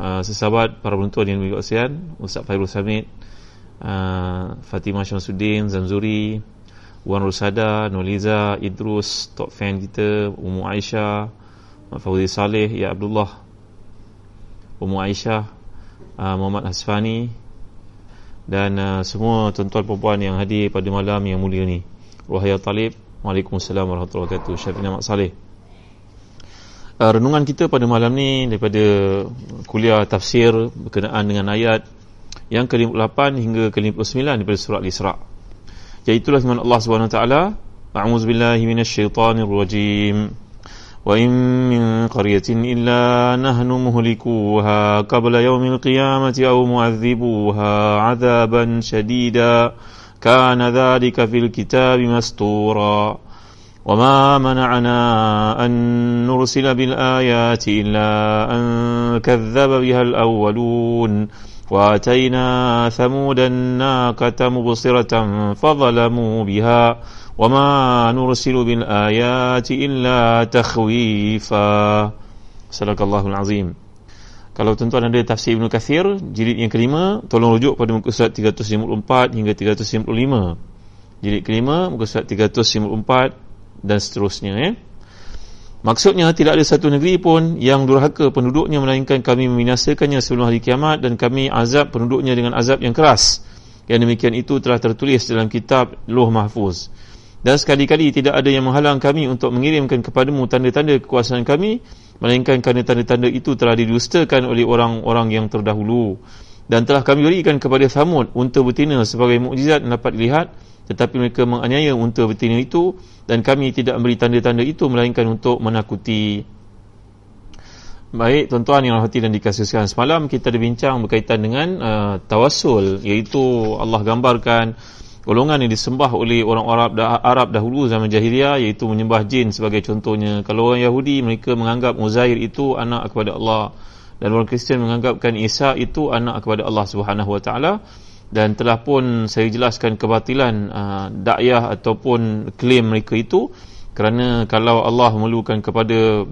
Uh, sesahabat para penonton yang memiliki kasihan Ustaz Fairul Samit uh, Fatimah Syamsuddin Zamzuri Wan Rusada Noliza Idrus top fan kita Ummu Aisyah Fauzi Saleh Ya Abdullah Ummu Aisyah uh, Muhammad Hasfani dan uh, semua tuan-tuan perempuan yang hadir pada malam yang mulia ni. Wahai Talib Waalaikumsalam warahmatullahi wabarakatuh. Syafiq Ahmad Saleh uh, renungan kita pada malam ni daripada kuliah tafsir berkenaan dengan ayat yang ke-58 hingga ke-59 daripada surah Al-Isra. Iaitu firman Allah Subhanahu wa taala, "A'udzu billahi minasyaitonir rajim. Wa in min qaryatin illa nahnu muhlikuha qabla yaumil qiyamati aw mu'adzibuha 'adaban shadida. Kana dhalika fil kitabi mastura." وما منعنا أن نرسل بالآيات إلا أن كذب بها الأولون وآتينا ثمود الناقة مبصرة فظلموا بها وما نرسل بالآيات إلا تخويفا صدق الله العظيم Kalau tuan-tuan ada tafsir Ibn Kathir Jilid yang kelima Tolong rujuk pada muka surat 354 hingga 355 Jilid kelima Muka surat 354 dan seterusnya ya. Maksudnya tidak ada satu negeri pun yang durhaka penduduknya melainkan kami membinasakannya sebelum hari kiamat dan kami azab penduduknya dengan azab yang keras. Yang demikian itu telah tertulis dalam kitab Luh Mahfuz. Dan sekali-kali tidak ada yang menghalang kami untuk mengirimkan kepadamu tanda-tanda kekuasaan kami melainkan kerana tanda-tanda itu telah didustakan oleh orang-orang yang terdahulu. Dan telah kami berikan kepada Thamud unta betina sebagai mukjizat dapat dilihat tetapi mereka menganiaya unta betina itu dan kami tidak memberi tanda-tanda itu melainkan untuk menakuti. Baik tuan-tuan yang rahmati dan dikasihkan semalam kita ada bincang berkaitan dengan uh, tawassul iaitu Allah gambarkan golongan yang disembah oleh orang Arab Arab dahulu zaman jahiliah iaitu menyembah jin sebagai contohnya. Kalau orang Yahudi mereka menganggap Uzair itu anak kepada Allah. Dan orang Kristian menganggapkan Isa itu anak kepada Allah Subhanahu wa taala dan telah pun saya jelaskan kebatilan uh, dakwah ataupun klaim mereka itu kerana kalau Allah memerlukan kepada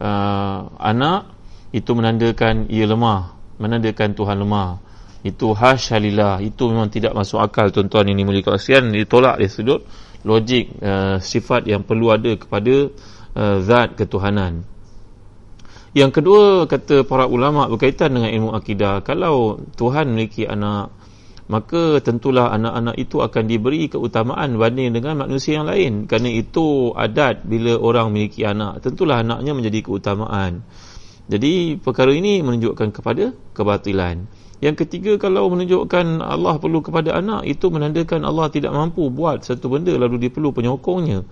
uh, anak itu menandakan ia lemah menandakan Tuhan lemah. Itu hasyalillah itu memang tidak masuk akal tuan-tuan ini mulia kasihan ditolak dari sudut logik uh, sifat yang perlu ada kepada uh, zat ketuhanan. Yang kedua kata para ulama berkaitan dengan ilmu akidah kalau Tuhan memiliki anak maka tentulah anak-anak itu akan diberi keutamaan banding dengan manusia yang lain. Kerana itu adat bila orang memiliki anak tentulah anaknya menjadi keutamaan. Jadi perkara ini menunjukkan kepada kebatilan. Yang ketiga kalau menunjukkan Allah perlu kepada anak itu menandakan Allah tidak mampu buat satu benda lalu dia perlu penyokongnya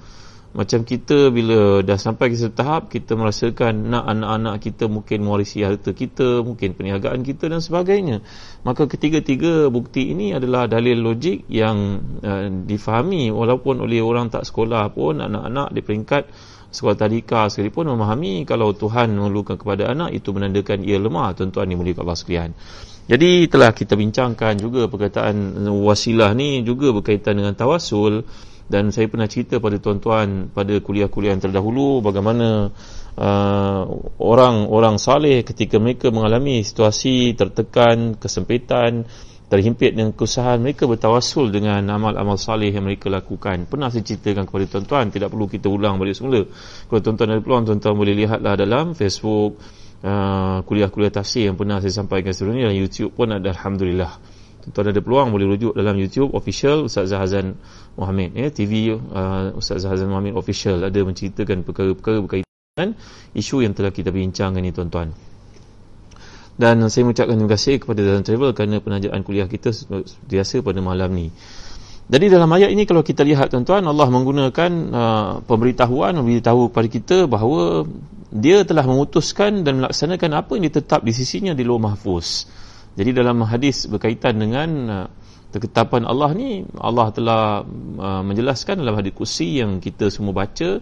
macam kita bila dah sampai ke satu tahap kita merasakan nak anak-anak kita mungkin mewarisi harta kita mungkin perniagaan kita dan sebagainya. Maka ketiga-tiga bukti ini adalah dalil logik yang uh, difahami walaupun oleh orang tak sekolah pun anak-anak di peringkat sekolah tadika sekalipun memahami kalau Tuhan memerlukan kepada anak itu menandakan ia lemah tuan-tuan dimuliakan Allah sekalian. Jadi telah kita bincangkan juga perkataan wasilah ni juga berkaitan dengan tawasul dan saya pernah cerita pada tuan-tuan pada kuliah-kuliah yang terdahulu bagaimana uh, orang-orang saleh ketika mereka mengalami situasi tertekan, kesempitan, terhimpit dengan kesusahan mereka bertawasul dengan amal-amal saleh yang mereka lakukan. Pernah saya ceritakan kepada tuan-tuan, tidak perlu kita ulang balik semula. Kalau tuan-tuan ada peluang, tuan-tuan boleh lihatlah dalam Facebook uh, kuliah-kuliah tafsir yang pernah saya sampaikan sebelum ini dan YouTube pun ada alhamdulillah tuan ada peluang boleh rujuk dalam YouTube official Ustaz Zahazan Muhammad ya TV uh, Ustaz Zahazan Muhammad official ada menceritakan perkara-perkara berkaitan isu yang telah kita bincangkan ini tuan-tuan dan saya mengucapkan terima kasih kepada Zahazan Travel kerana penajaan kuliah kita biasa pada malam ni Jadi dalam ayat ini kalau kita lihat tuan-tuan Allah menggunakan uh, pemberitahuan memberitahu kepada kita bahawa dia telah memutuskan dan melaksanakan apa yang ditetap di sisinya di luar mahfuz. Jadi dalam hadis berkaitan dengan uh, ketetapan Allah ni Allah telah uh, menjelaskan dalam hadis kursi yang kita semua baca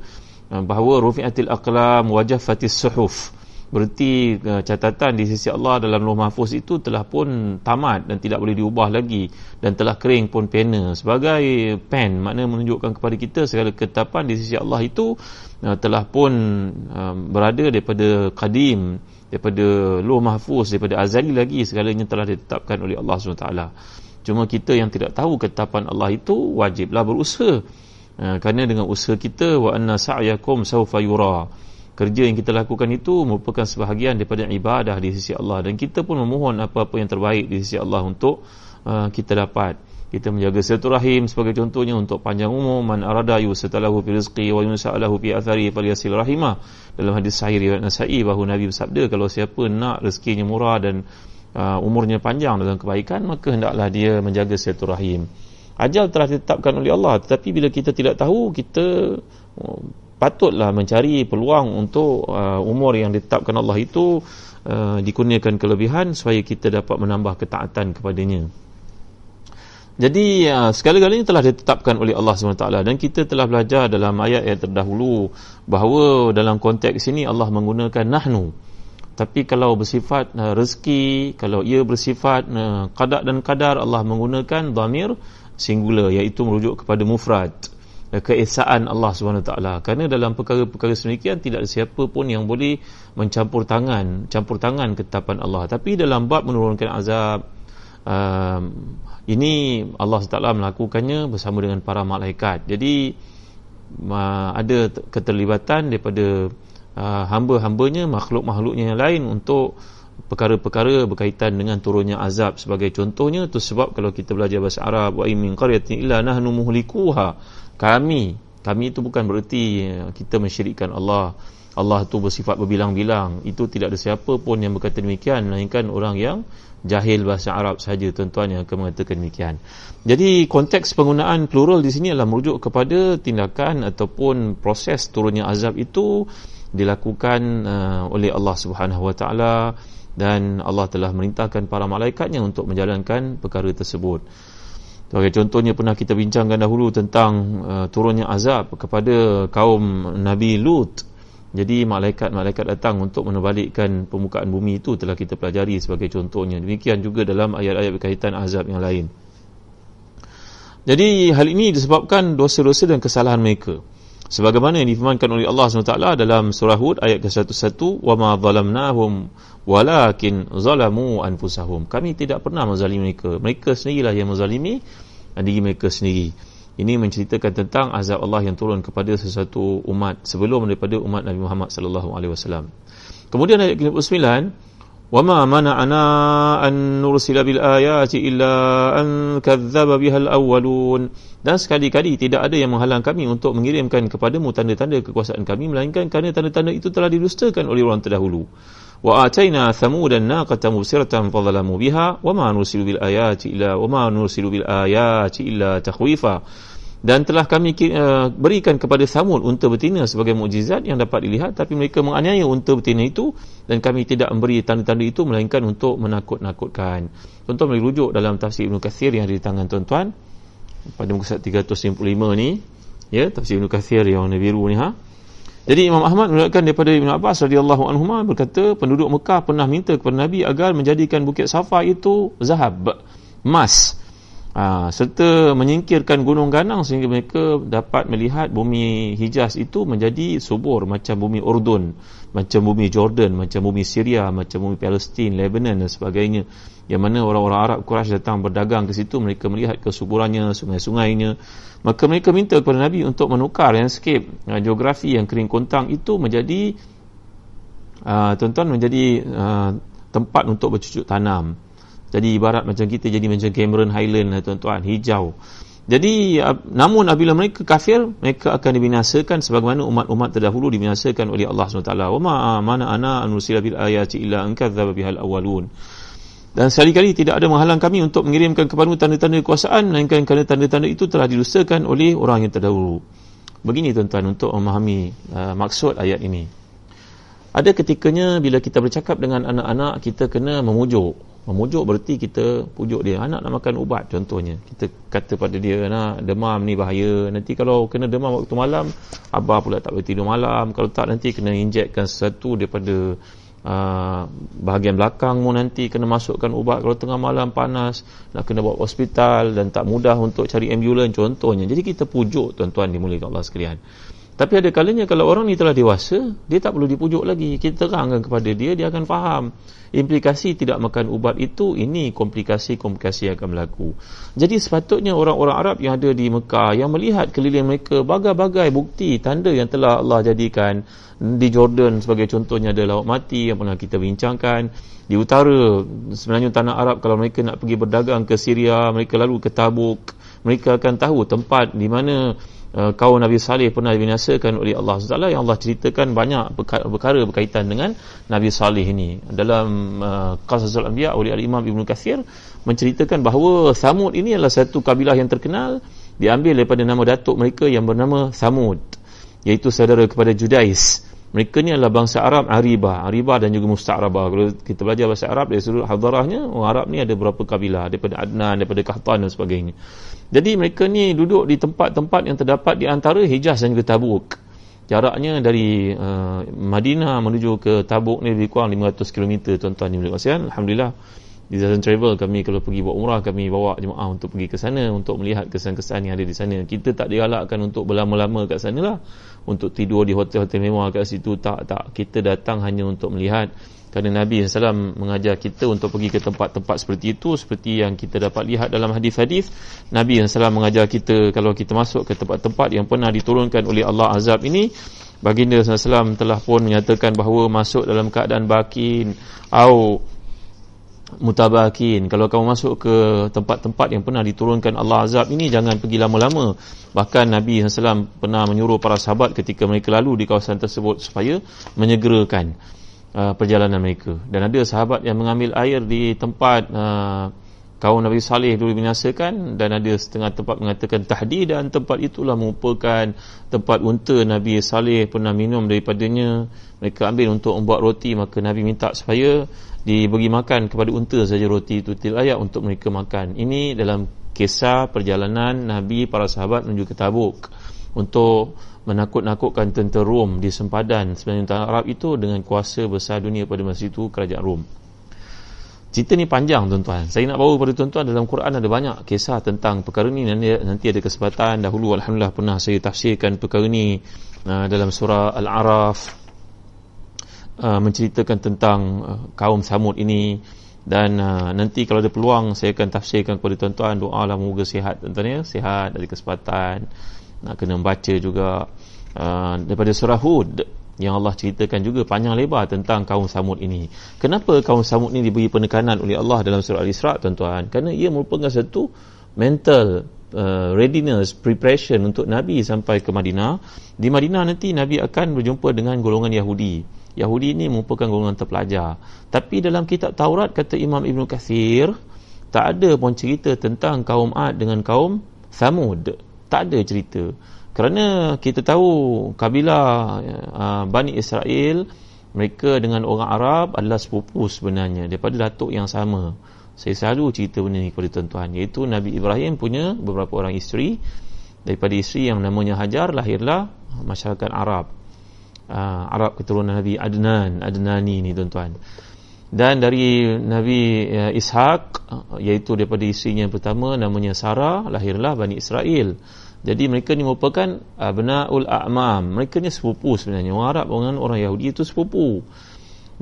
uh, bahawa rufi'atil aqlam wajah fatis suhuf. Berarti uh, catatan di sisi Allah dalam Lauh Mahfuz itu telah pun tamat dan tidak boleh diubah lagi dan telah kering pun pena. Sebagai pen makna menunjukkan kepada kita segala ketetapan di sisi Allah itu uh, telah pun uh, berada daripada kadim daripada Lauh Mahfuz daripada azali lagi segalanya telah ditetapkan oleh Allah SWT cuma kita yang tidak tahu ketetapan Allah itu wajiblah berusaha. Uh, kerana dengan usaha kita wa anna sa'yakum sawfa yura. Kerja yang kita lakukan itu merupakan sebahagian daripada ibadah di sisi Allah. Dan kita pun memohon apa-apa yang terbaik di sisi Allah untuk uh, kita dapat. Kita menjaga silaturahim sebagai contohnya untuk panjang umur. Man arada yusatalahu fi rizqi wa yunsa'alahu fi athari falyasil rahimah. Dalam hadis sahih riwayat Nasa'i bahawa Nabi bersabda kalau siapa nak rezekinya murah dan uh, umurnya panjang dalam kebaikan maka hendaklah dia menjaga silaturahim ajal telah ditetapkan oleh Allah tetapi bila kita tidak tahu kita uh, patutlah mencari peluang untuk uh, umur yang ditetapkan Allah itu uh, dikurniakan kelebihan supaya kita dapat menambah ketaatan kepadanya. Jadi segala-galanya telah ditetapkan oleh Allah SWT dan kita telah belajar dalam ayat yang terdahulu bahawa dalam konteks ini Allah menggunakan nahnu. Tapi kalau bersifat uh, rezeki, kalau ia bersifat uh, qada dan kadar Allah menggunakan dhamir singular iaitu merujuk kepada mufrad keesaan Allah SWT kerana dalam perkara-perkara sedemikian tidak ada siapa pun yang boleh mencampur tangan campur tangan ketetapan Allah. Tapi dalam bab menurunkan azab um, ini Allah SWT melakukannya bersama dengan para malaikat. Jadi uh, ada keterlibatan daripada uh, hamba-hambanya makhluk-makhluknya yang lain untuk perkara-perkara berkaitan dengan turunnya azab sebagai contohnya. Tu sebab kalau kita belajar bahasa Arab wa min qaryatin illa nahnu muhlikuha. Kami kami itu bukan bererti eh, kita mensyirikkan Allah Allah itu bersifat berbilang-bilang itu tidak ada siapa pun yang berkata demikian melainkan orang yang jahil bahasa Arab saja tuan-tuan yang akan mengatakan demikian jadi konteks penggunaan plural di sini adalah merujuk kepada tindakan ataupun proses turunnya azab itu dilakukan uh, oleh Allah Subhanahu Wa Taala dan Allah telah merintahkan para malaikatnya untuk menjalankan perkara tersebut. Sebagai contohnya pernah kita bincangkan dahulu tentang uh, turunnya azab kepada kaum Nabi Lut. Jadi malaikat-malaikat datang untuk menebalikkan permukaan bumi itu telah kita pelajari sebagai contohnya. Demikian juga dalam ayat-ayat berkaitan azab yang lain. Jadi hal ini disebabkan dosa-dosa dan kesalahan mereka. Sebagaimana yang difirmankan oleh Allah SWT dalam surah Hud ayat ke-11, وَمَا ظَلَمْنَاهُمْ وَلَكِنْ ظَلَمُوا أَنفُسَهُمْ Kami tidak pernah menzalimi mereka. Mereka sendirilah yang menzalimi diri mereka sendiri. Ini menceritakan tentang azab Allah yang turun kepada sesuatu umat sebelum daripada umat Nabi Muhammad sallallahu alaihi wasallam. Kemudian ayat 29, "Wama mana'ana an nursila bil ayati illa an kadzdzaba biha al awwalun." Dan sekali-kali tidak ada yang menghalang kami untuk mengirimkan kepadamu tanda-tanda kekuasaan kami melainkan kerana tanda-tanda itu telah didustakan oleh orang terdahulu. وآتينا ثمود الناقة مبصرة فظلموا بها وما نرسل بالآيات إلا وما نرسل بالآيات إلا تخويفا dan telah kami uh, berikan kepada Samud unta betina sebagai mukjizat yang dapat dilihat tapi mereka menganiaya unta betina itu dan kami tidak memberi tanda-tanda itu melainkan untuk menakut-nakutkan. Tuan-tuan boleh rujuk dalam tafsir Ibn Kathir yang ada di tangan tuan-tuan pada muka 355 ni ya tafsir Ibn Kathir yang warna biru ni ha jadi Imam Ahmad meriwayatkan daripada Ibn Abbas radhiyallahu anhu berkata penduduk Mekah pernah minta kepada Nabi agar menjadikan Bukit Safa itu zahab, emas. Ha, serta menyingkirkan gunung ganang sehingga mereka dapat melihat bumi Hijaz itu menjadi subur macam bumi Urdun, macam bumi Jordan, macam bumi Syria, macam bumi Palestin, Lebanon dan sebagainya. Yang mana orang-orang Arab Quraisy datang berdagang ke situ, mereka melihat kesuburannya, sungai-sungainya. Maka mereka minta kepada Nabi untuk menukar landscape uh, geografi yang kering kontang itu menjadi uh, tuan-tuan menjadi uh, tempat untuk bercucuk tanam. Jadi ibarat macam kita jadi macam Cameron Highland lah tuan-tuan, hijau. Jadi namun apabila mereka kafir, mereka akan dibinasakan sebagaimana umat-umat terdahulu dibinasakan oleh Allah SWT. Wa ma mana ana anusila bil ayati illa an kadzdzaba bihal awwalun. dan sekali-kali tidak ada menghalang kami untuk mengirimkan kepada tanda-tanda kekuasaan melainkan kerana tanda-tanda itu telah didustakan oleh orang yang terdahulu begini tuan-tuan untuk memahami uh, maksud ayat ini ada ketikanya bila kita bercakap dengan anak-anak kita kena memujuk memujuk berarti kita pujuk dia. Anak nak makan ubat contohnya. Kita kata pada dia nak demam ni bahaya. Nanti kalau kena demam waktu malam abah pula tak boleh tidur malam. Kalau tak nanti kena injekkan sesuatu daripada Uh, bahagian belakang mu nanti kena masukkan ubat. Kalau tengah malam panas nak kena bawa hospital dan tak mudah untuk cari ambulan contohnya. Jadi kita pujuk tuan-tuan dimulakan Allah sekalian tapi ada kalanya kalau orang ni telah dewasa dia tak perlu dipujuk lagi. Kita terangkan kepada dia dia akan faham. Implikasi tidak makan ubat itu ini komplikasi-komplikasi yang akan berlaku. Jadi sepatutnya orang-orang Arab yang ada di Mekah yang melihat keliling mereka bagai-bagai bukti tanda yang telah Allah jadikan. Di Jordan sebagai contohnya ada laut mati yang pernah kita bincangkan. Di utara sebenarnya tanah Arab kalau mereka nak pergi berdagang ke Syria mereka lalu ke Tabuk. Mereka akan tahu tempat di mana uh, kaum Nabi Saleh pernah dibinasakan oleh Allah SWT yang Allah ceritakan banyak perkara, berkaitan dengan Nabi Saleh ini. Dalam uh, Qasasul Anbiya oleh Al-Imam Ibn Kathir menceritakan bahawa Samud ini adalah satu kabilah yang terkenal diambil daripada nama datuk mereka yang bernama Samud iaitu saudara kepada Judais. Mereka ni adalah bangsa Arab Ariba Ariba dan juga Musta'raba. Kalau kita belajar bahasa Arab dari sudut hadarahnya orang Arab ni ada berapa kabilah? Daripada Adnan daripada Kahtan dan sebagainya jadi mereka ni duduk di tempat-tempat yang terdapat di antara Hijaz dan juga Tabuk. Jaraknya dari uh, Madinah menuju ke Tabuk ni lebih kurang 500 km tuan-tuan ni Alhamdulillah di Zazan Travel kami kalau pergi buat umrah kami bawa jemaah untuk pergi ke sana untuk melihat kesan-kesan yang ada di sana. Kita tak digalakkan untuk berlama-lama kat sana lah. Untuk tidur di hotel-hotel mewah kat situ tak tak. Kita datang hanya untuk melihat kerana Nabi SAW mengajar kita untuk pergi ke tempat-tempat seperti itu seperti yang kita dapat lihat dalam hadis-hadis Nabi SAW mengajar kita kalau kita masuk ke tempat-tempat yang pernah diturunkan oleh Allah Azab ini baginda SAW telah pun menyatakan bahawa masuk dalam keadaan bakin atau mutabakin. Kalau kamu masuk ke tempat-tempat yang pernah diturunkan Allah azab ini jangan pergi lama-lama. Bahkan Nabi SAW pernah menyuruh para sahabat ketika mereka lalu di kawasan tersebut supaya menyegerakan uh, perjalanan mereka. Dan ada sahabat yang mengambil air di tempat uh, kaum Nabi Saleh dulu binasakan dan ada setengah tempat mengatakan tahdi dan tempat itulah merupakan tempat unta Nabi Saleh pernah minum daripadanya. Mereka ambil untuk membuat roti maka Nabi minta supaya diberi makan kepada unta saja roti itu tidak layak untuk mereka makan. Ini dalam kisah perjalanan Nabi para sahabat menuju ke Tabuk untuk menakut-nakutkan tentera Rom di sempadan sebenarnya tanah Arab itu dengan kuasa besar dunia pada masa itu kerajaan Rom. Cerita ni panjang tuan-tuan. Saya nak bawa kepada tuan-tuan dalam Quran ada banyak kisah tentang perkara ni. Nanti, nanti ada kesempatan dahulu Alhamdulillah pernah saya tafsirkan perkara ni uh, dalam surah Al-Araf uh, menceritakan tentang uh, kaum Samud ini. Dan uh, nanti kalau ada peluang saya akan tafsirkan kepada tuan-tuan. Doa lah moga sihat tuan-tuan ya. Sihat dari kesempatan nak kena membaca juga uh, daripada surah Hud yang Allah ceritakan juga panjang lebar tentang kaum Samud ini. Kenapa kaum Samud ini diberi penekanan oleh Allah dalam surah Al-Isra tuan-tuan? Kerana ia merupakan satu mental uh, readiness preparation untuk Nabi sampai ke Madinah. Di Madinah nanti Nabi akan berjumpa dengan golongan Yahudi. Yahudi ini merupakan golongan terpelajar. Tapi dalam kitab Taurat kata Imam Ibn Kathir, tak ada pun cerita tentang kaum Ad dengan kaum Samud. Tak ada cerita. Kerana kita tahu kabilah uh, Bani Israel, mereka dengan orang Arab adalah sepupu sebenarnya daripada datuk yang sama. Saya selalu cerita benda ni kepada tuan-tuan. Iaitu Nabi Ibrahim punya beberapa orang isteri. Daripada isteri yang namanya Hajar, lahirlah masyarakat Arab uh, Arab keturunan Nabi Adnan Adnani ni tuan-tuan dan dari Nabi uh, Ishaq iaitu daripada isterinya yang pertama namanya Sarah lahirlah Bani Israel. Jadi mereka ni merupakan abnaul a'mam. Mereka ni sepupu sebenarnya. Orang Arab dengan orang Yahudi itu sepupu.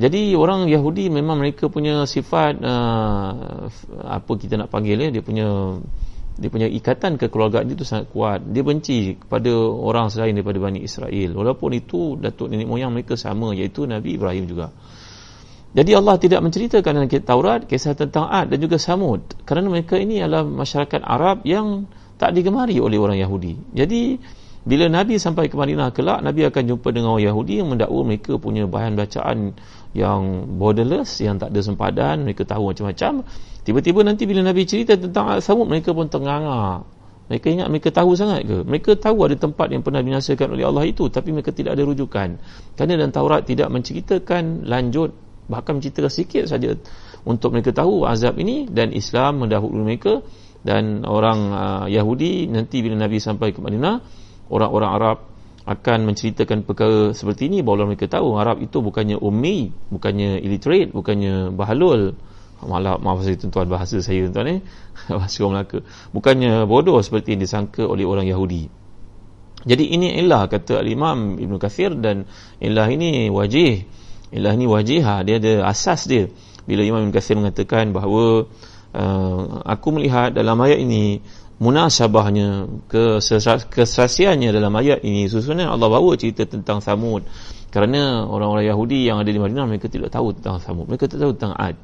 Jadi orang Yahudi memang mereka punya sifat uh, apa kita nak panggil ya dia punya dia punya ikatan kekeluargaan itu sangat kuat. Dia benci kepada orang selain daripada Bani Israel. Walaupun itu datuk nenek moyang mereka sama iaitu Nabi Ibrahim juga jadi Allah tidak menceritakan dalam kitab Taurat kisah tentang Ad dan juga Samud. Kerana mereka ini adalah masyarakat Arab yang tak digemari oleh orang Yahudi. Jadi bila Nabi sampai ke Madinah kelak Nabi akan jumpa dengan orang Yahudi yang mendakwa mereka punya bahan bacaan yang borderless yang tak ada sempadan mereka tahu macam-macam. Tiba-tiba nanti bila Nabi cerita tentang Samud mereka pun tengah mereka ingat mereka tahu sangat ke? Mereka tahu ada tempat yang pernah binasakan oleh Allah itu tapi mereka tidak ada rujukan. Kerana dalam Taurat tidak menceritakan lanjut bahkan menceritakan sikit saja untuk mereka tahu azab ini dan Islam mendahului mereka dan orang uh, Yahudi nanti bila Nabi sampai ke Madinah orang-orang Arab akan menceritakan perkara seperti ini. Bahawa mereka tahu Arab itu bukannya ummi bukannya illiterate bukannya bahalul. Maaf, maaf saya tuan bahasa saya tuan eh. Bahasa orang Melaka. Bukannya bodoh seperti yang disangka oleh orang Yahudi. Jadi ini ilah kata Al-Imam Ibn Kathir dan ilah ini wajih ilah ini wajih ha, dia ada asas dia. Bila Imam Ibn Kathir mengatakan bahawa uh, aku melihat dalam ayat ini munasabahnya keserasiannya dalam ayat ini susunan Allah bawa cerita tentang Samud. Kerana orang-orang Yahudi yang ada di Madinah mereka tidak tahu tentang Samud. Mereka tidak tahu tentang Ad.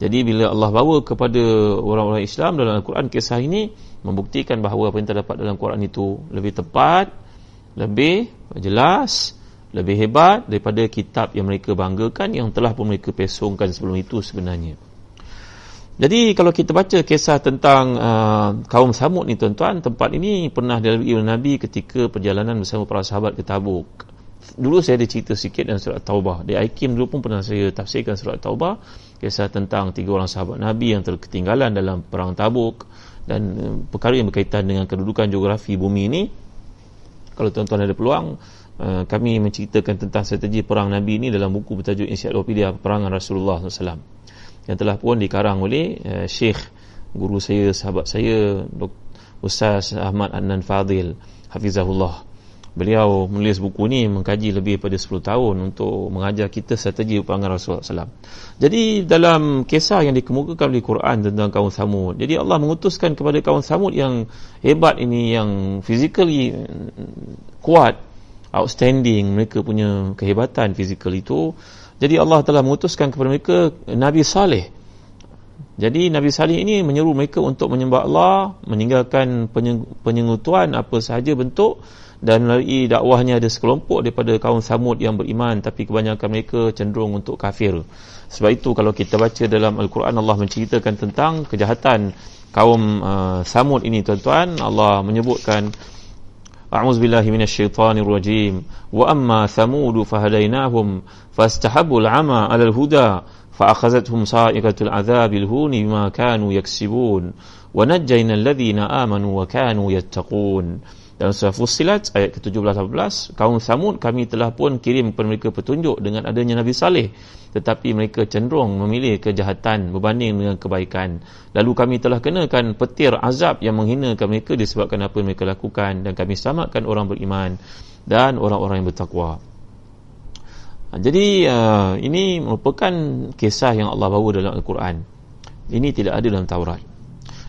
Jadi bila Allah bawa kepada orang-orang Islam dalam Al-Quran kisah ini membuktikan bahawa apa yang terdapat dalam Al-Quran itu lebih tepat lebih jelas lebih hebat daripada kitab yang mereka banggakan yang telah pun mereka pesongkan sebelum itu sebenarnya jadi kalau kita baca kisah tentang uh, kaum Samud ni tuan-tuan, tempat ini pernah dilalui oleh Nabi ketika perjalanan bersama para sahabat ke Tabuk. Dulu saya ada cerita sikit dalam surat Taubah. Di Aikim dulu pun pernah saya tafsirkan surat Taubah, kisah tentang tiga orang sahabat Nabi yang terketinggalan dalam perang Tabuk dan uh, perkara yang berkaitan dengan kedudukan geografi bumi ini. Kalau tuan-tuan ada peluang, uh, kami menceritakan tentang strategi perang Nabi ini dalam buku bertajuk Ensiklopedia Perangan Rasulullah SAW yang telah pun dikarang oleh uh, Syekh guru saya, sahabat saya. Ustaz Ahmad Adnan Fadil Hafizahullah beliau menulis buku ni mengkaji lebih daripada 10 tahun untuk mengajar kita strategi perangan Rasulullah SAW jadi dalam kisah yang dikemukakan oleh Quran tentang kaum Samud jadi Allah mengutuskan kepada kaum Samud yang hebat ini yang physically kuat outstanding mereka punya kehebatan fizikal itu jadi Allah telah mengutuskan kepada mereka Nabi Saleh. Jadi Nabi Saleh ini menyeru mereka untuk menyembah Allah, meninggalkan penyengutuan apa sahaja bentuk dan melalui dakwahnya ada sekelompok daripada kaum Samud yang beriman tapi kebanyakan mereka cenderung untuk kafir. Sebab itu kalau kita baca dalam Al-Quran Allah menceritakan tentang kejahatan kaum uh, Samud ini tuan-tuan, Allah menyebutkan أعوذ بالله من الشيطان الرجيم. وأما ثمود فهديناهم فاستحبوا العمى على الهدى فأخذتهم صائقة العذاب الهون بما كانوا يكسبون. ونجينا الذين آمنوا وكانوا يتقون. Dalam surah Fussilat ayat ke-17-18 kaum Samud kami telah pun kirim kepada mereka petunjuk dengan adanya Nabi Saleh. Tetapi mereka cenderung memilih kejahatan berbanding dengan kebaikan. Lalu kami telah kenakan petir azab yang menghinakan mereka disebabkan apa mereka lakukan. Dan kami selamatkan orang beriman dan orang-orang yang bertakwa. Ha, jadi uh, ini merupakan kisah yang Allah bawa dalam Al-Quran. Ini tidak ada dalam Taurat.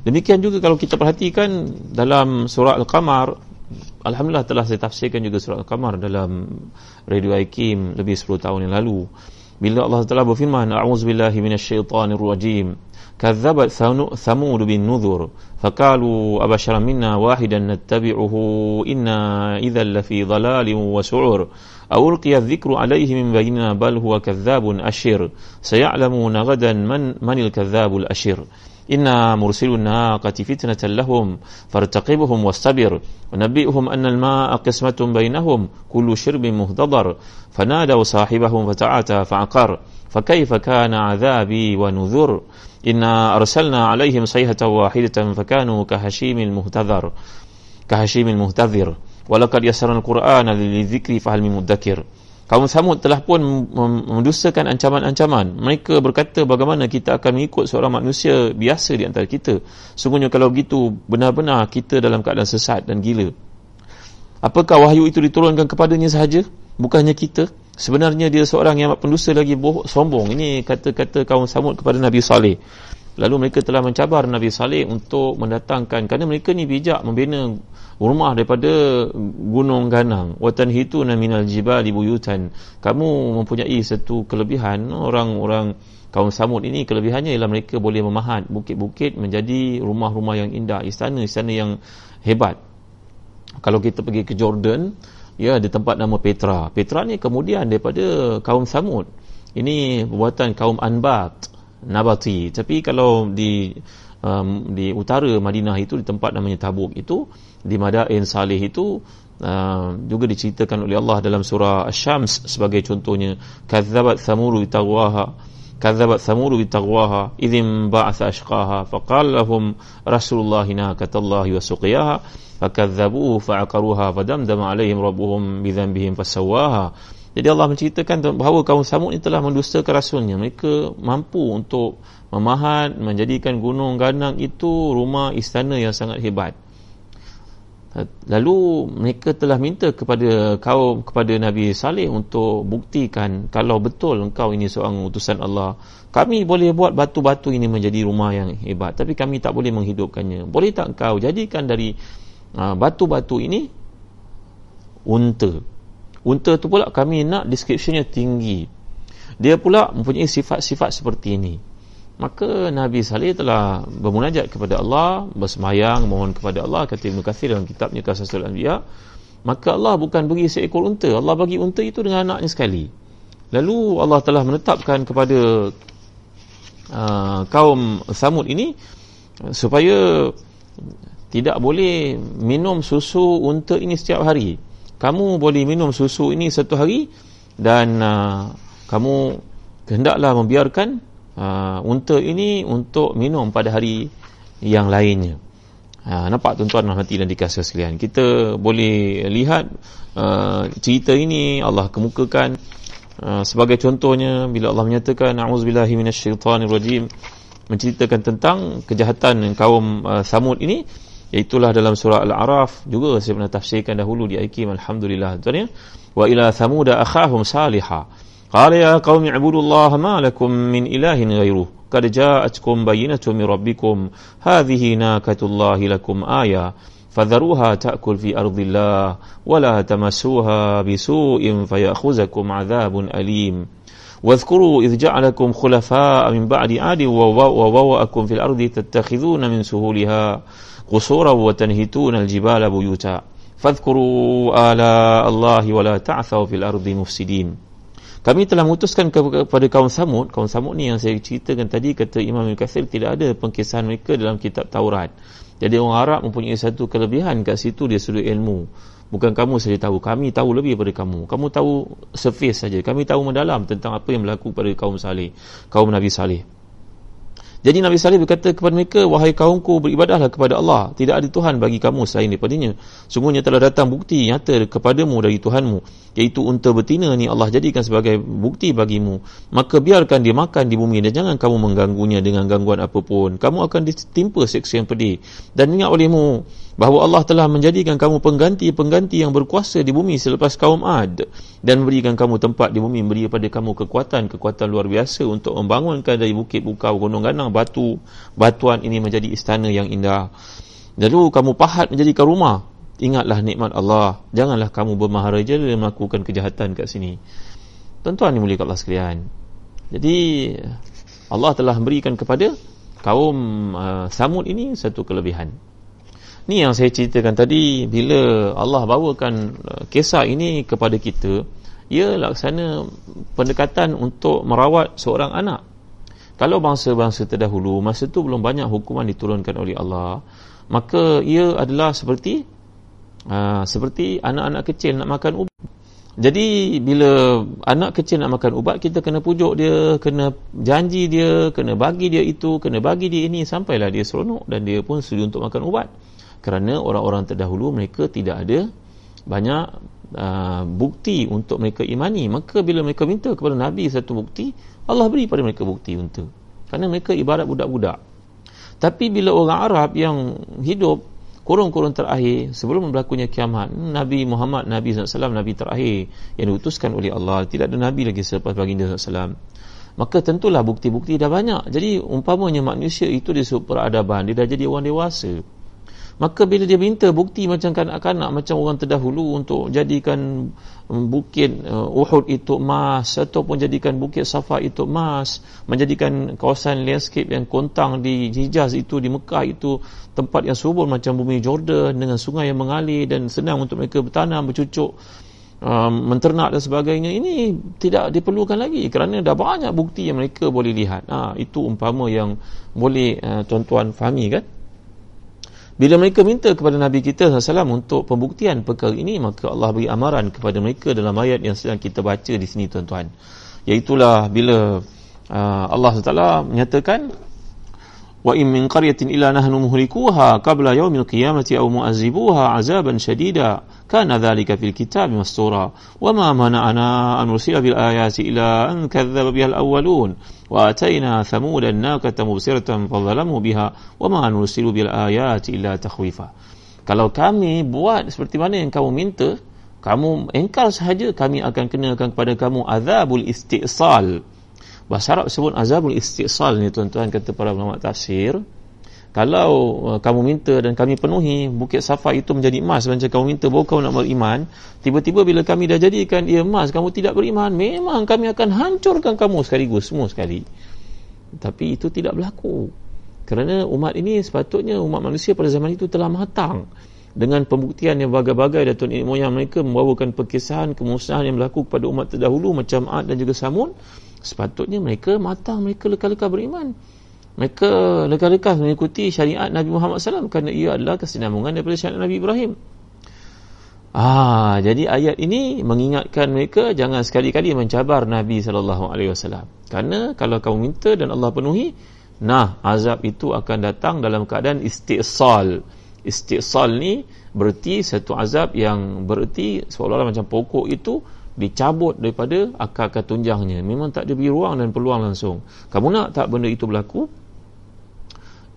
Demikian juga kalau kita perhatikan dalam surah Al-Qamar Alhamdulillah telah saya tafsirkan juga surat Al-Qamar dalam Radio Aikim lebih 10 tahun yang lalu. Bila Allah telah berfirman, "A'udzubillahi billahi minasyaitonir rajim. Kadzabat Thamud bin Nuzur, faqalu abashara minna wahidan nattabi'uhu inna idzal lafi dhalalin wa su'ur. Aw ulqiya dhikru alayhi min bayna bal huwa kadzabun ashir. Sa'lamuna ghadan man manil kadzabul ashir. إنا مرسل الناقة فتنة لهم فارتقبهم واستبر. ونبئهم أن الماء قسمة بينهم كل شرب مهتضر فنادوا صاحبهم فتعاتى فعقر. فكيف كان عذابي ونذر؟ إنا أرسلنا عليهم صيحة واحدة فكانوا كهشيم المهتذر كهشيم المهتذر ولقد يسرنا القرآن للذكر فهل من مدكر. Kaum Samud telah pun mendustakan ancaman-ancaman. Mereka berkata bagaimana kita akan mengikut seorang manusia biasa di antara kita. Sungguhnya kalau begitu benar-benar kita dalam keadaan sesat dan gila. Apakah wahyu itu diturunkan kepadanya sahaja? Bukannya kita? Sebenarnya dia seorang yang pendusta lagi bohong sombong. Ini kata-kata kaum Samud kepada Nabi Saleh lalu mereka telah mencabar Nabi Saleh untuk mendatangkan kerana mereka ni bijak membina rumah daripada gunung ganang. Watan hitu minal jibali buyutan. Kamu mempunyai satu kelebihan orang-orang kaum samud ini kelebihannya ialah mereka boleh memahat bukit-bukit menjadi rumah-rumah yang indah istana-istana yang hebat. Kalau kita pergi ke Jordan ya di tempat nama Petra. Petra ni kemudian daripada kaum Samud. Ini perbuatan kaum Anbat Nabati. Tapi kalau di um, di utara Madinah itu di tempat namanya Tabuk itu di Madain Salih itu Uh, juga diceritakan oleh Allah dalam surah Asy-Syams sebagai contohnya kadzabat thamuru bitagwaha kadzabat thamuru bitagwaha idzim ba'atha ashqaha faqala lahum rasulullah naqatallahi wa suqiyaha fakadzabuhu fa'aqaruha fadamdama alaihim rabbuhum bidzanbihim fasawaha jadi Allah menceritakan bahawa kaum Samud ini telah mendustakan rasulnya mereka mampu untuk memahat menjadikan gunung ganang itu rumah istana yang sangat hebat Lalu mereka telah minta kepada kaum kepada Nabi Saleh untuk buktikan kalau betul engkau ini seorang utusan Allah. Kami boleh buat batu-batu ini menjadi rumah yang hebat tapi kami tak boleh menghidupkannya. Boleh tak engkau jadikan dari uh, batu-batu ini unta. Unta tu pula kami nak descriptionnya tinggi. Dia pula mempunyai sifat-sifat seperti ini. Maka Nabi Saleh telah bermunajat kepada Allah bersemayang mohon kepada Allah kata Ibn Kathir dalam kitabnya Kasasul Anbiya maka Allah bukan bagi seekor unta Allah bagi unta itu dengan anaknya sekali. Lalu Allah telah menetapkan kepada uh, kaum Samud ini supaya tidak boleh minum susu unta ini setiap hari kamu boleh minum susu ini satu hari dan uh, kamu hendaklah membiarkan uh, unta ini untuk minum pada hari yang lainnya. Ha, nampak tuan-tuan dan hati dan dikasih sekalian. Kita boleh lihat uh, cerita ini Allah kemukakan uh, sebagai contohnya bila Allah menyatakan a'udzubillahi minasyaitonirrajim menceritakan tentang kejahatan kaum uh, Samud ini iaitulah dalam surah Al-A'raf juga saya pernah tafsirkan dahulu di Aikim alhamdulillah tuan ya wa ila thamuda akhahum salihah قال يا قوم اعبدوا الله ما لكم من إله غيره قد جاءتكم بينة من ربكم هذه ناكة الله لكم آية فذروها تأكل في أرض الله ولا تمسوها بسوء فيأخذكم عذاب أليم واذكروا إذ جعلكم خلفاء من بعد عاد وبوأكم في الأرض تتخذون من سهولها قصورا وتنهتون الجبال بيوتا فاذكروا آلاء الله ولا تعثوا في الأرض مفسدين kami telah memutuskan kepada kaum Samud kaum Samud ni yang saya ceritakan tadi kata Imam Ibn Kathir tidak ada pengkisahan mereka dalam kitab Taurat jadi orang Arab mempunyai satu kelebihan kat situ dia sudut ilmu bukan kamu saja tahu kami tahu lebih daripada kamu kamu tahu surface saja kami tahu mendalam tentang apa yang berlaku pada kaum Saleh kaum Nabi Saleh jadi Nabi Salih berkata kepada mereka, Wahai kaumku, beribadahlah kepada Allah. Tidak ada Tuhan bagi kamu selain daripadanya. Sungguhnya telah datang bukti nyata kepadamu dari Tuhanmu. Iaitu unta betina ni Allah jadikan sebagai bukti bagimu. Maka biarkan dia makan di bumi dan jangan kamu mengganggunya dengan gangguan apapun. Kamu akan ditimpa seksa yang pedih. Dan ingat olehmu, bahawa Allah telah menjadikan kamu pengganti-pengganti yang berkuasa di bumi selepas kaum Ad dan memberikan kamu tempat di bumi memberi kepada kamu kekuatan-kekuatan luar biasa untuk membangunkan dari bukit bukau gunung ganang batu batuan ini menjadi istana yang indah. Lalu kamu pahat menjadikan rumah. Ingatlah nikmat Allah. Janganlah kamu bermaharaja dan melakukan kejahatan kat sini. Tuan-tuan ini mulia Allah sekalian. Jadi Allah telah memberikan kepada kaum uh, Samud ini satu kelebihan Ni yang saya ceritakan tadi bila Allah bawakan uh, kisah ini kepada kita, ia laksana pendekatan untuk merawat seorang anak. Kalau bangsa-bangsa terdahulu masa tu belum banyak hukuman diturunkan oleh Allah, maka ia adalah seperti uh, seperti anak-anak kecil nak makan ubat. Jadi bila anak kecil nak makan ubat kita kena pujuk dia, kena janji dia, kena bagi dia itu, kena bagi dia ini sampailah dia seronok dan dia pun setuju untuk makan ubat kerana orang-orang terdahulu mereka tidak ada banyak uh, bukti untuk mereka imani. Maka bila mereka minta kepada Nabi satu bukti Allah beri pada mereka bukti untuk kerana mereka ibarat budak-budak. Tapi bila orang Arab yang hidup kurun-kurun terakhir sebelum berlakunya kiamat Nabi Muhammad Nabi SAW Nabi terakhir yang diutuskan oleh Allah tidak ada Nabi lagi selepas baginda SAW maka tentulah bukti-bukti dah banyak. Jadi umpamanya manusia itu dia peradaban dia dah jadi orang dewasa maka bila dia minta bukti macam kanak-kanak macam orang terdahulu untuk jadikan um, bukit uh, Uhud itu emas ataupun jadikan bukit Safa itu emas menjadikan kawasan landscape yang kontang di Hijaz itu di Mekah itu tempat yang subur macam bumi Jordan dengan sungai yang mengalir dan senang untuk mereka bertanam bercucuk um, menternak dan sebagainya ini tidak diperlukan lagi kerana dah banyak bukti yang mereka boleh lihat. Ha, itu umpama yang boleh uh, tuan-tuan fahami kan bila mereka minta kepada Nabi kita SAW untuk pembuktian perkara ini, maka Allah beri amaran kepada mereka dalam ayat yang sedang kita baca di sini tuan-tuan. Iaitulah bila uh, Allah SWT menyatakan, wa in min qaryatin illa nahnu muhlikuha qabla yaumil qiyamati aw mu'azzibuha 'azaban shadida. Kana dhalika fil kitabi mastura. Wa ma mana'ana an nursila bil ayati illa an kadzdzaba biha al awwalun. Wa atayna thamud an nakata mubsiratan fadhalamu biha. Wa ma nursilu bil ayati illa takhwifa. Kalau kami buat seperti mana yang kamu minta kamu engkar sahaja kami akan kenakan kepada kamu azabul istiqsal bahasa Arab sebut azabul istisal ni tuan-tuan kata para ulama tafsir. Kalau uh, kamu minta dan kami penuhi bukit safa itu menjadi emas. Macam kamu minta baru kamu nak beriman. Tiba-tiba bila kami dah jadikan ia emas kamu tidak beriman memang kami akan hancurkan kamu sekaligus semua sekali. Tapi itu tidak berlaku. Kerana umat ini sepatutnya umat manusia pada zaman itu telah matang. Dengan pembuktian yang bagai-bagai dan tuan moyang mereka membawakan perkisahan kemusnahan yang berlaku kepada umat terdahulu macam Ad dan juga Samud sepatutnya mereka matang mereka leka-leka beriman mereka lekas-lekas mengikuti syariat Nabi Muhammad SAW kerana ia adalah kesinambungan daripada syariat Nabi Ibrahim. Ah, jadi ayat ini mengingatkan mereka jangan sekali-kali mencabar Nabi sallallahu alaihi wasallam. Karena kalau kamu minta dan Allah penuhi, nah azab itu akan datang dalam keadaan istisal. Istisal ni berarti satu azab yang berarti seolah-olah macam pokok itu dicabut daripada akar-akar tunjangnya. Memang tak ada ruang dan peluang langsung. Kamu nak tak benda itu berlaku?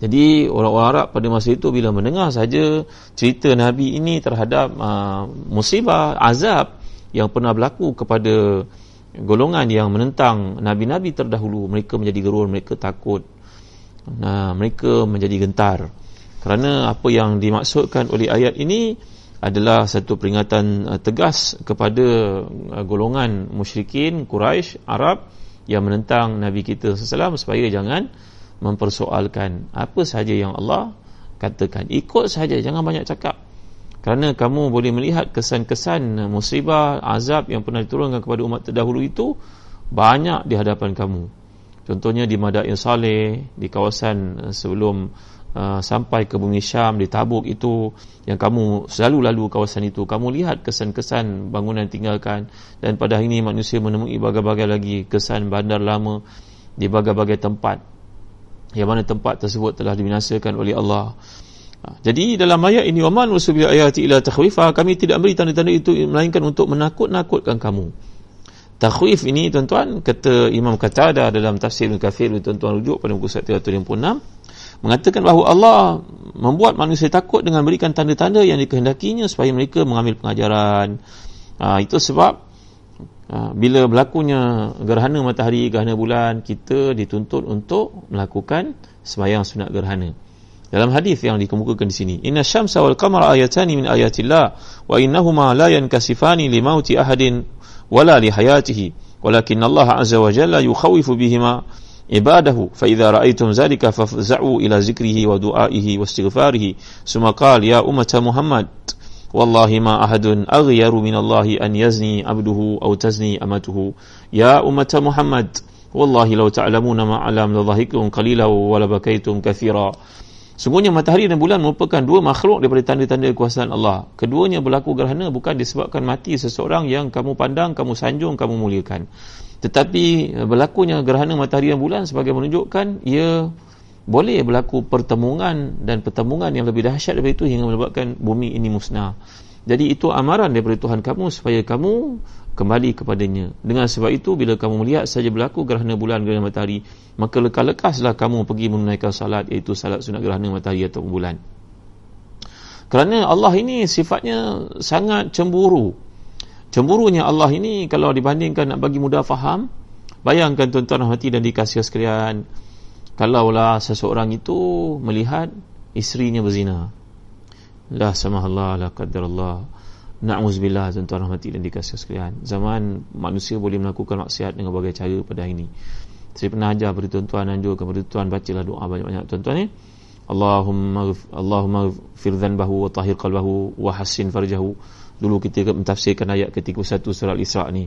Jadi orang-orang Arab pada masa itu bila mendengar saja cerita Nabi ini terhadap uh, musibah, azab yang pernah berlaku kepada golongan yang menentang Nabi-Nabi terdahulu, mereka menjadi gerun, mereka takut, nah, mereka menjadi gentar. Kerana apa yang dimaksudkan oleh ayat ini adalah satu peringatan uh, tegas kepada uh, golongan musyrikin Quraisy Arab yang menentang Nabi kita SAW supaya jangan mempersoalkan apa sahaja yang Allah katakan. Ikut sahaja jangan banyak cakap. Kerana kamu boleh melihat kesan-kesan musibah azab yang pernah diturunkan kepada umat terdahulu itu banyak di hadapan kamu. Contohnya di Madain Saleh di kawasan sebelum uh, sampai ke bumi Syam di Tabuk itu yang kamu selalu lalu kawasan itu kamu lihat kesan-kesan bangunan tinggalkan dan pada hari ini manusia menemui bagai-bagai lagi kesan bandar lama di bagai-bagai tempat yang mana tempat tersebut telah dibinasakan oleh Allah. Ha, jadi dalam ayat ini waman usubil ayati ila takhwifa kami tidak beri tanda-tanda itu melainkan untuk menakut-nakutkan kamu. Takhwif ini tuan-tuan kata Imam Qatada dalam tafsir Al-Kafir tuan-tuan rujuk pada buku 156 mengatakan bahawa Allah membuat manusia takut dengan berikan tanda-tanda yang dikehendakinya supaya mereka mengambil pengajaran. Ha, itu sebab Ha, bila berlakunya gerhana matahari, gerhana bulan, kita dituntut untuk melakukan sembahyang sunat gerhana. Dalam hadis yang dikemukakan di sini, Inna syamsa wal qamara ayatani min ayatillah wa innahuma la yankasifani li mauti ahadin wala li hayatihi walakin Allah azza wa jalla yukhawifu bihima ibadahu fa idza ra'aytum zalika fafza'u ila zikrihi wa du'aihi wa istighfarihi summa qala ya ummata muhammad والله ما أحد أغير من الله أن يزني عبده أو تزني أمته يا أمة محمد والله لو تعلمون ما أعلم لضحكتم قليلا ولبكيتم كثيرا Sungguhnya matahari dan bulan merupakan dua makhluk daripada tanda-tanda kekuasaan Allah. Keduanya berlaku gerhana bukan disebabkan mati seseorang yang kamu pandang, kamu sanjung, kamu muliakan. Tetapi berlakunya gerhana matahari dan bulan sebagai menunjukkan ia boleh berlaku pertemuan dan pertemuan yang lebih dahsyat daripada itu hingga menyebabkan bumi ini musnah. Jadi itu amaran daripada Tuhan kamu supaya kamu kembali kepadanya. Dengan sebab itu bila kamu melihat saja berlaku gerhana bulan gerhana matahari, maka lekas-lekaslah kamu pergi menunaikan salat iaitu salat sunat gerhana matahari atau bulan. Kerana Allah ini sifatnya sangat cemburu. Cemburunya Allah ini kalau dibandingkan nak bagi mudah faham, bayangkan tuan-tuan hati dan dikasih sekalian, kalaulah seseorang itu melihat isterinya berzina la samahallah la qadarallah na'uzubillah tuan-tuan rahmati dan dikasih sekalian. Zaman manusia boleh melakukan maksiat dengan berbagai cara pada hari ini. Saya pernah ajar kepada tuan-tuan anjur kepada tuan bacalah doa banyak-banyak. Tuan-tuan ni Allahumma Allahumma fir dhanbahu wa tahir qalbahu wa hassin farjahu. Dulu kita mentafsirkan ayat ke-31 surah Al-Isra ni.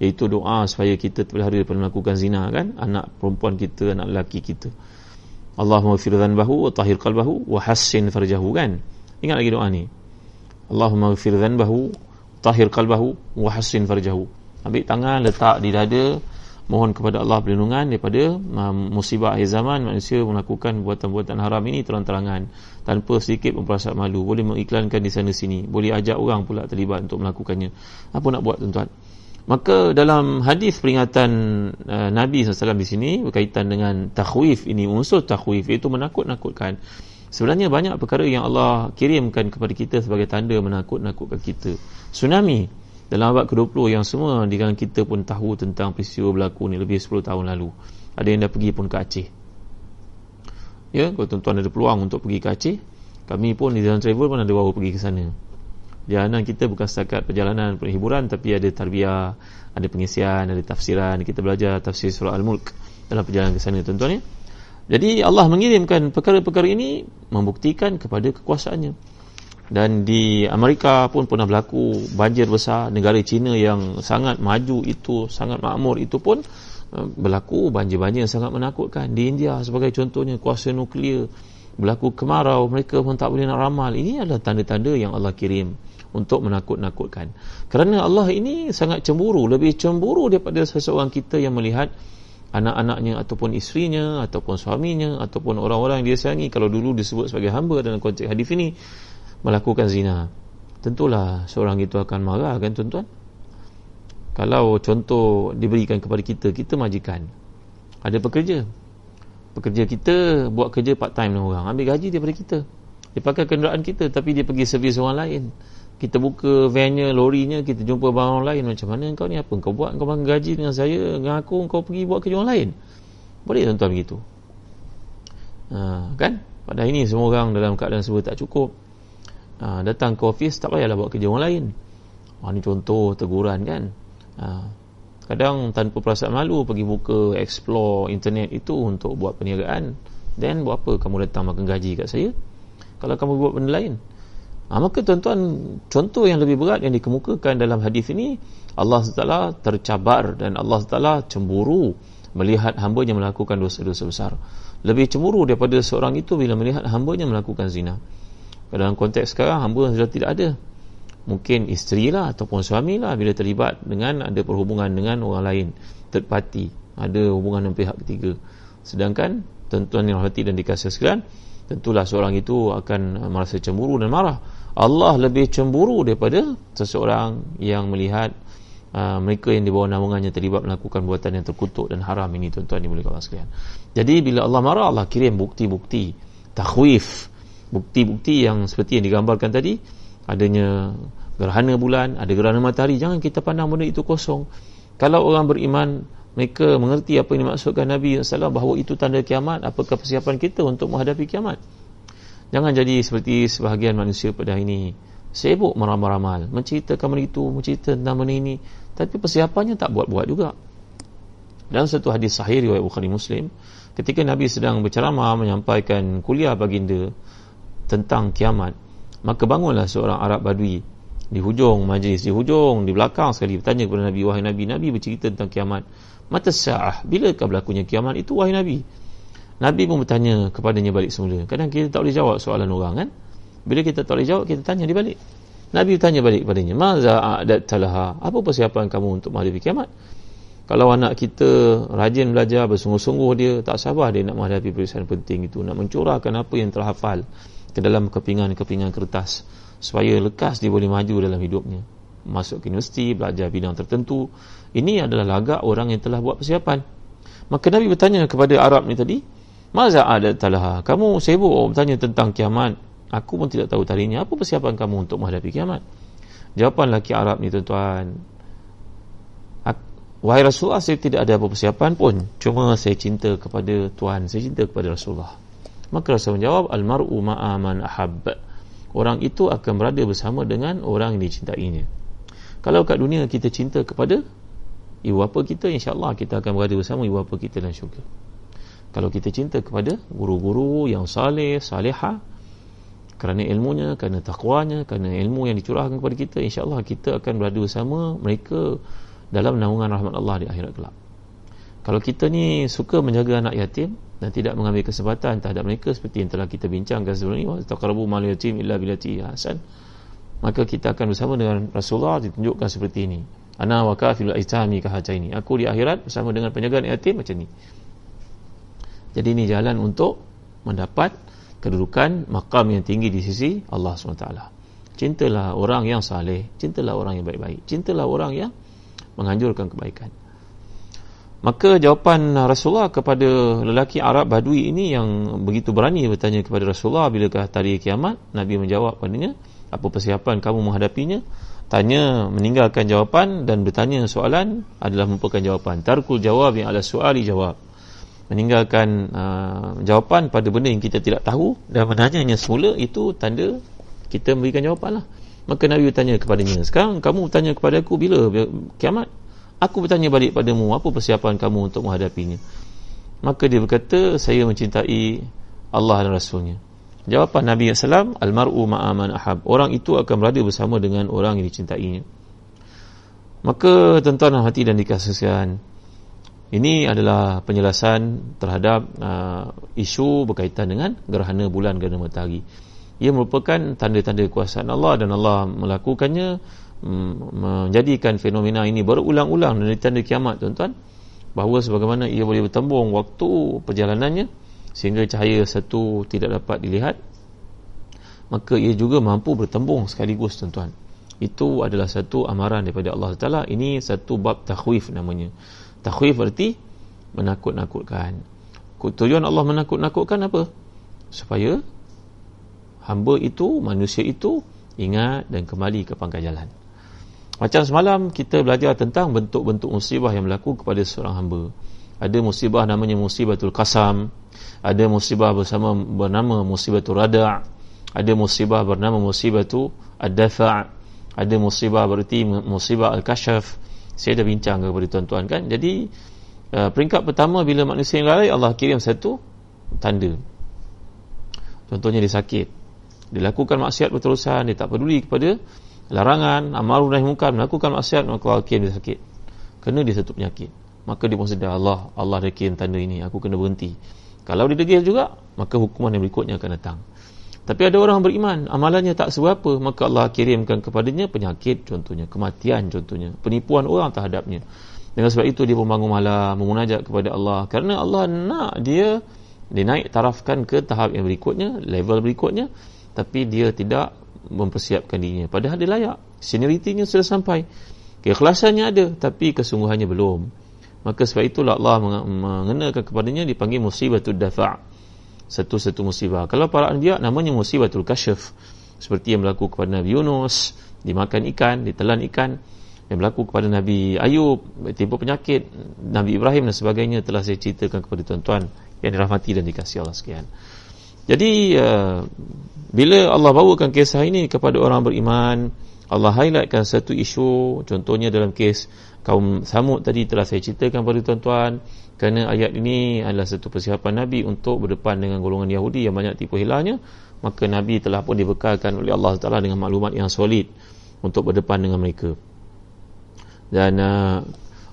Iaitu doa supaya kita terpelihara daripada melakukan zina kan? Anak perempuan kita anak lelaki kita. Allahumma fir dhanbahu wa tahir qalbahu wa hassin farjahu kan ingat lagi doa ni. Allahumma fir dhanbahu tahir qalbahu wa hassin farjahu. Ambil tangan letak di dada mohon kepada Allah perlindungan daripada um, musibah akhir zaman manusia melakukan buatan-buatan haram ini terang-terangan tanpa sedikit memperasat malu. Boleh mengiklankan di sana sini. Boleh ajak orang pula terlibat untuk melakukannya. Apa nak buat tuan-tuan? Maka dalam hadis peringatan uh, Nabi SAW di sini berkaitan dengan takhwif ini unsur takhwif itu menakut-nakutkan sebenarnya banyak perkara yang Allah kirimkan kepada kita sebagai tanda menakut-nakutkan kita. Tsunami dalam abad ke-20 yang semua di kalangan kita pun tahu tentang peristiwa berlaku ni lebih 10 tahun lalu. Ada yang dah pergi pun ke Aceh. Ya kalau tuan-tuan ada peluang untuk pergi ke Aceh kami pun di dalam travel pun ada bawa pergi ke sana. Perjalanan kita bukan setakat perjalanan perhiburan tapi ada tarbiyah ada pengisian ada tafsiran. Kita belajar tafsir surah Al-Mulk dalam perjalanan ke sana tuan-tuan ya jadi Allah mengirimkan perkara-perkara ini membuktikan kepada kekuasaannya. Dan di Amerika pun pernah berlaku banjir besar. Negara China yang sangat maju itu sangat makmur itu pun uh, berlaku banjir-banjir yang sangat menakutkan. Di India sebagai contohnya kuasa nuklear berlaku kemarau. Mereka pun tak boleh nak ramal. Ini adalah tanda-tanda yang Allah kirim untuk menakut-nakutkan. Kerana Allah ini sangat cemburu lebih cemburu daripada seseorang kita yang melihat anak-anaknya ataupun isterinya ataupun suaminya ataupun orang-orang yang dia sayangi kalau dulu disebut sebagai hamba dalam konteks hadis ini melakukan zina. Tentulah seorang itu akan marah kan tuan-tuan? Kalau contoh diberikan kepada kita kita majikan. Ada pekerja. Pekerja kita buat kerja part time dengan orang ambil gaji daripada kita. Dia pakai kenderaan kita tapi dia pergi servis orang lain kita buka vannya, lorinya, kita jumpa barang orang lain. Macam mana kau ni? Apa kau buat? Kau makan gaji dengan saya dengan aku kau pergi buat kerja orang lain. Boleh tuan-tuan begitu ha, kan? Pada ini semua orang dalam keadaan semua tak cukup. Ha, datang ke office tak payahlah buat kerja orang lain. Ha, ni contoh teguran kan? Ha, kadang tanpa perasaan malu pergi buka explore internet itu untuk buat perniagaan. Then buat apa? Kamu datang makan gaji kat saya? Kalau kamu buat benda lain ha, maka tuan-tuan contoh yang lebih berat yang dikemukakan dalam hadis ini Allah SWT tercabar dan Allah SWT cemburu melihat hambanya melakukan dosa-dosa besar. Lebih cemburu daripada seorang itu bila melihat hambanya melakukan zina. Dalam konteks sekarang hamba sudah tidak ada. Mungkin isteri lah ataupun suami lah bila terlibat dengan ada perhubungan dengan orang lain third party. Ada hubungan dengan pihak ketiga. Sedangkan tentuan yang hati dan dikasih sekalian tentulah seorang itu akan merasa cemburu dan marah Allah lebih cemburu daripada seseorang yang melihat uh, mereka yang di bawah naungannya terlibat melakukan buatan yang terkutuk dan haram ini tuan-tuan dimulakan sekalian. Jadi bila Allah marah Allah kirim bukti-bukti takhwif bukti-bukti yang seperti yang digambarkan tadi. Adanya gerhana bulan ada gerhana matahari. Jangan kita pandang benda itu kosong. Kalau orang beriman mereka mengerti apa yang dimaksudkan Nabi SAW bahawa itu tanda kiamat apakah persiapan kita untuk menghadapi kiamat jangan jadi seperti sebahagian manusia pada hari ini. Sibuk meramal-ramal menceritakan benda itu menceritakan tentang benda ini. Tapi persiapannya tak buat-buat juga. Dalam satu hadis sahih riwayat Bukhari Muslim ketika Nabi sedang berceramah menyampaikan kuliah baginda tentang kiamat maka bangunlah seorang Arab Badui di hujung majlis di hujung di belakang sekali bertanya kepada Nabi wahai Nabi Nabi bercerita tentang kiamat. Mata sa'ah bilakah berlakunya kiamat itu wahai Nabi Nabi pun bertanya kepadanya balik semula. Kadang kita tak boleh jawab soalan orang kan? Bila kita tak boleh jawab kita tanya di balik. Nabi bertanya balik kepadanya maza a'adat talaha apa persiapan kamu untuk menghadapi kiamat? Kalau anak kita rajin belajar bersungguh-sungguh dia tak sabar dia nak menghadapi peristiwa penting itu nak mencurahkan apa yang telah hafal ke dalam kepingan-kepingan kertas supaya lekas dia boleh maju dalam hidupnya. Masuk ke universiti, belajar bidang tertentu ini adalah lagak orang yang telah buat persiapan. Maka Nabi bertanya kepada Arab ni tadi Maza ada talaha kamu sibuk bertanya tentang kiamat. Aku pun tidak tahu tadinya apa persiapan kamu untuk menghadapi kiamat? Jawapan lelaki Arab ni tuan-tuan. Wahai Rasulullah saya tidak ada apa persiapan pun. Cuma saya cinta kepada Tuhan. Saya cinta kepada Rasulullah. Maka Rasul menjawab, Al-mar'u ma'aman ahab. orang itu akan berada bersama dengan orang yang dicintainya. Kalau kat dunia kita cinta kepada ibu bapa kita insyaAllah kita akan berada bersama ibu bapa kita dalam syurga kalau kita cinta kepada guru-guru yang saleh, saleha kerana ilmunya, kerana takwanya kerana ilmu yang dicurahkan kepada kita insyaAllah kita akan berada bersama mereka dalam naungan rahmat Allah di akhirat kelak. Kalau kita ni suka menjaga anak yatim dan tidak mengambil kesempatan terhadap mereka seperti yang telah kita bincangkan sebelum ini taqrabu mal yatim illa billati hasan maka kita akan bersama dengan Rasulullah ditunjukkan seperti ini. Ana wa kafil aitami ini. aku di akhirat bersama dengan penjagaan yatim macam ni jadi ini jalan untuk mendapat kedudukan makam yang tinggi di sisi Allah SWT cintalah orang yang saleh cintalah orang yang baik-baik cintalah orang yang menganjurkan kebaikan Maka jawapan Rasulullah kepada lelaki Arab Badui ini yang begitu berani bertanya kepada Rasulullah bilakah tadi kiamat, Nabi menjawab padanya, apa persiapan kamu menghadapinya? Tanya meninggalkan jawapan dan bertanya soalan adalah merupakan jawapan. Tarkul jawab yang ada soali jawab. Meninggalkan uh, jawapan pada benda yang kita tidak tahu dan menanyanya semula itu tanda kita memberikan jawapan lah. Maka Nabi bertanya kepadanya, sekarang kamu bertanya kepada aku bila? Kiamat? Aku bertanya balik padamu Apa persiapan kamu untuk menghadapinya? Maka dia berkata Saya mencintai Allah dan Rasulnya. Jawapan Nabi SAW Al-mar'u ma'aman ahab. Orang itu akan berada bersama dengan orang yang dicintainya. Maka tuan-tuan hati dan dikasihkan Ini adalah penjelasan terhadap uh, isu berkaitan dengan gerhana bulan gerhana matahari. Ia merupakan tanda-tanda kuasaan Allah dan Allah melakukannya menjadikan fenomena ini berulang-ulang dari tanda kiamat tuan-tuan. Bahawa sebagaimana ia boleh bertembung waktu perjalanannya sehingga cahaya satu tidak dapat dilihat maka ia juga mampu bertembung sekaligus tuan-tuan. Itu adalah satu amaran daripada Allah Taala. Ini satu bab takhwif namanya takhwif berarti menakut-nakutkan tujuan Allah menakut-nakutkan apa supaya hamba itu manusia itu ingat dan kembali ke pangkal jalan macam semalam kita belajar tentang bentuk-bentuk musibah yang berlaku kepada seorang hamba. Ada musibah namanya musibatul qasam, ada musibah bersama bernama musibatul rada', ada musibah bernama musibatul ad-dafa', ada musibah berarti musibah al-kashaf. Saya dah bincang kepada tuan-tuan kan. Jadi uh, peringkat pertama bila manusia yang lalai Allah kirim satu tanda. Contohnya dia sakit. Dia lakukan maksiat berterusan, dia tak peduli kepada larangan amal nahi munkar melakukan maksiat maka Allah kirim dia sakit kena dia satu penyakit maka dia pun sedar Allah Allah dah kirim tanda ini aku kena berhenti kalau dia degil juga maka hukuman yang berikutnya akan datang tapi ada orang beriman. Amalannya tak seberapa maka Allah kirimkan kepadanya penyakit contohnya kematian contohnya penipuan orang terhadapnya. Dengan sebab itu dia membangun malam memunajat kepada Allah. Kerana Allah nak dia dinaik tarafkan ke tahap yang berikutnya level berikutnya tapi dia tidak mempersiapkan dirinya. Padahal dia layak. Senioritinya sudah sampai. Keikhlasannya ada tapi kesungguhannya belum. Maka sebab itulah Allah mengenakan kepadanya dipanggil musibatul dafa' satu-satu musibah. Kalau para anbiya namanya musibatul kasyaf seperti yang berlaku kepada Nabi Yunus dimakan ikan, ditelan ikan yang berlaku kepada Nabi Ayub timbul penyakit Nabi Ibrahim dan sebagainya telah saya ceritakan kepada tuan-tuan yang dirahmati dan dikasihi Allah sekian jadi uh, bila Allah bawakan kisah ini kepada orang beriman, Allah highlightkan satu isu, contohnya dalam kes kaum Samud tadi telah saya ceritakan kepada tuan-tuan, kerana ayat ini adalah satu persiapan Nabi untuk berdepan dengan golongan Yahudi yang banyak tipu hilangnya, maka Nabi telah pun dibekalkan oleh Allah Taala dengan maklumat yang solid untuk berdepan dengan mereka. Dan uh,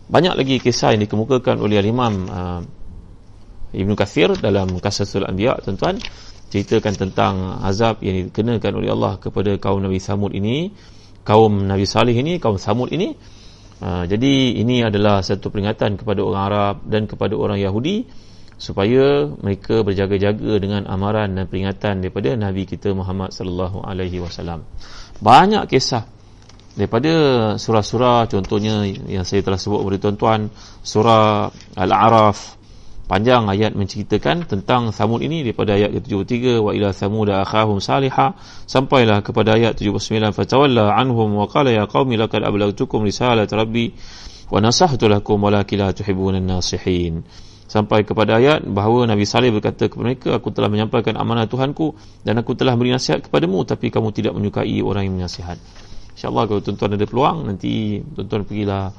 banyak lagi kisah yang dikemukakan oleh Imam uh, Ibn Kathir dalam Kasasul Anbiya tuan-tuan ceritakan tentang azab yang dikenakan oleh Allah kepada kaum Nabi Samud ini kaum Nabi Salih ini kaum Samud ini uh, jadi ini adalah satu peringatan kepada orang Arab dan kepada orang Yahudi supaya mereka berjaga-jaga dengan amaran dan peringatan daripada Nabi kita Muhammad sallallahu alaihi wasallam. Banyak kisah daripada surah-surah contohnya yang saya telah sebut kepada tuan-tuan surah Al-A'raf panjang ayat menceritakan tentang Samud ini daripada ayat ke-73 wa ila samud akhahum salihah sampailah kepada ayat 79 fatawalla anhum wa qala ya qaumi laqad ablagtukum risalat rabbi wa nasahtu lakum walakin la tuhibbun an-nasihin. Sampai kepada ayat bahawa Nabi Saleh berkata kepada mereka aku telah menyampaikan amanah Tuhanku dan aku telah beri nasihat kepadamu tapi kamu tidak menyukai orang yang menasihat. insyaAllah kalau tuan-tuan ada peluang nanti tuan-tuan pergilah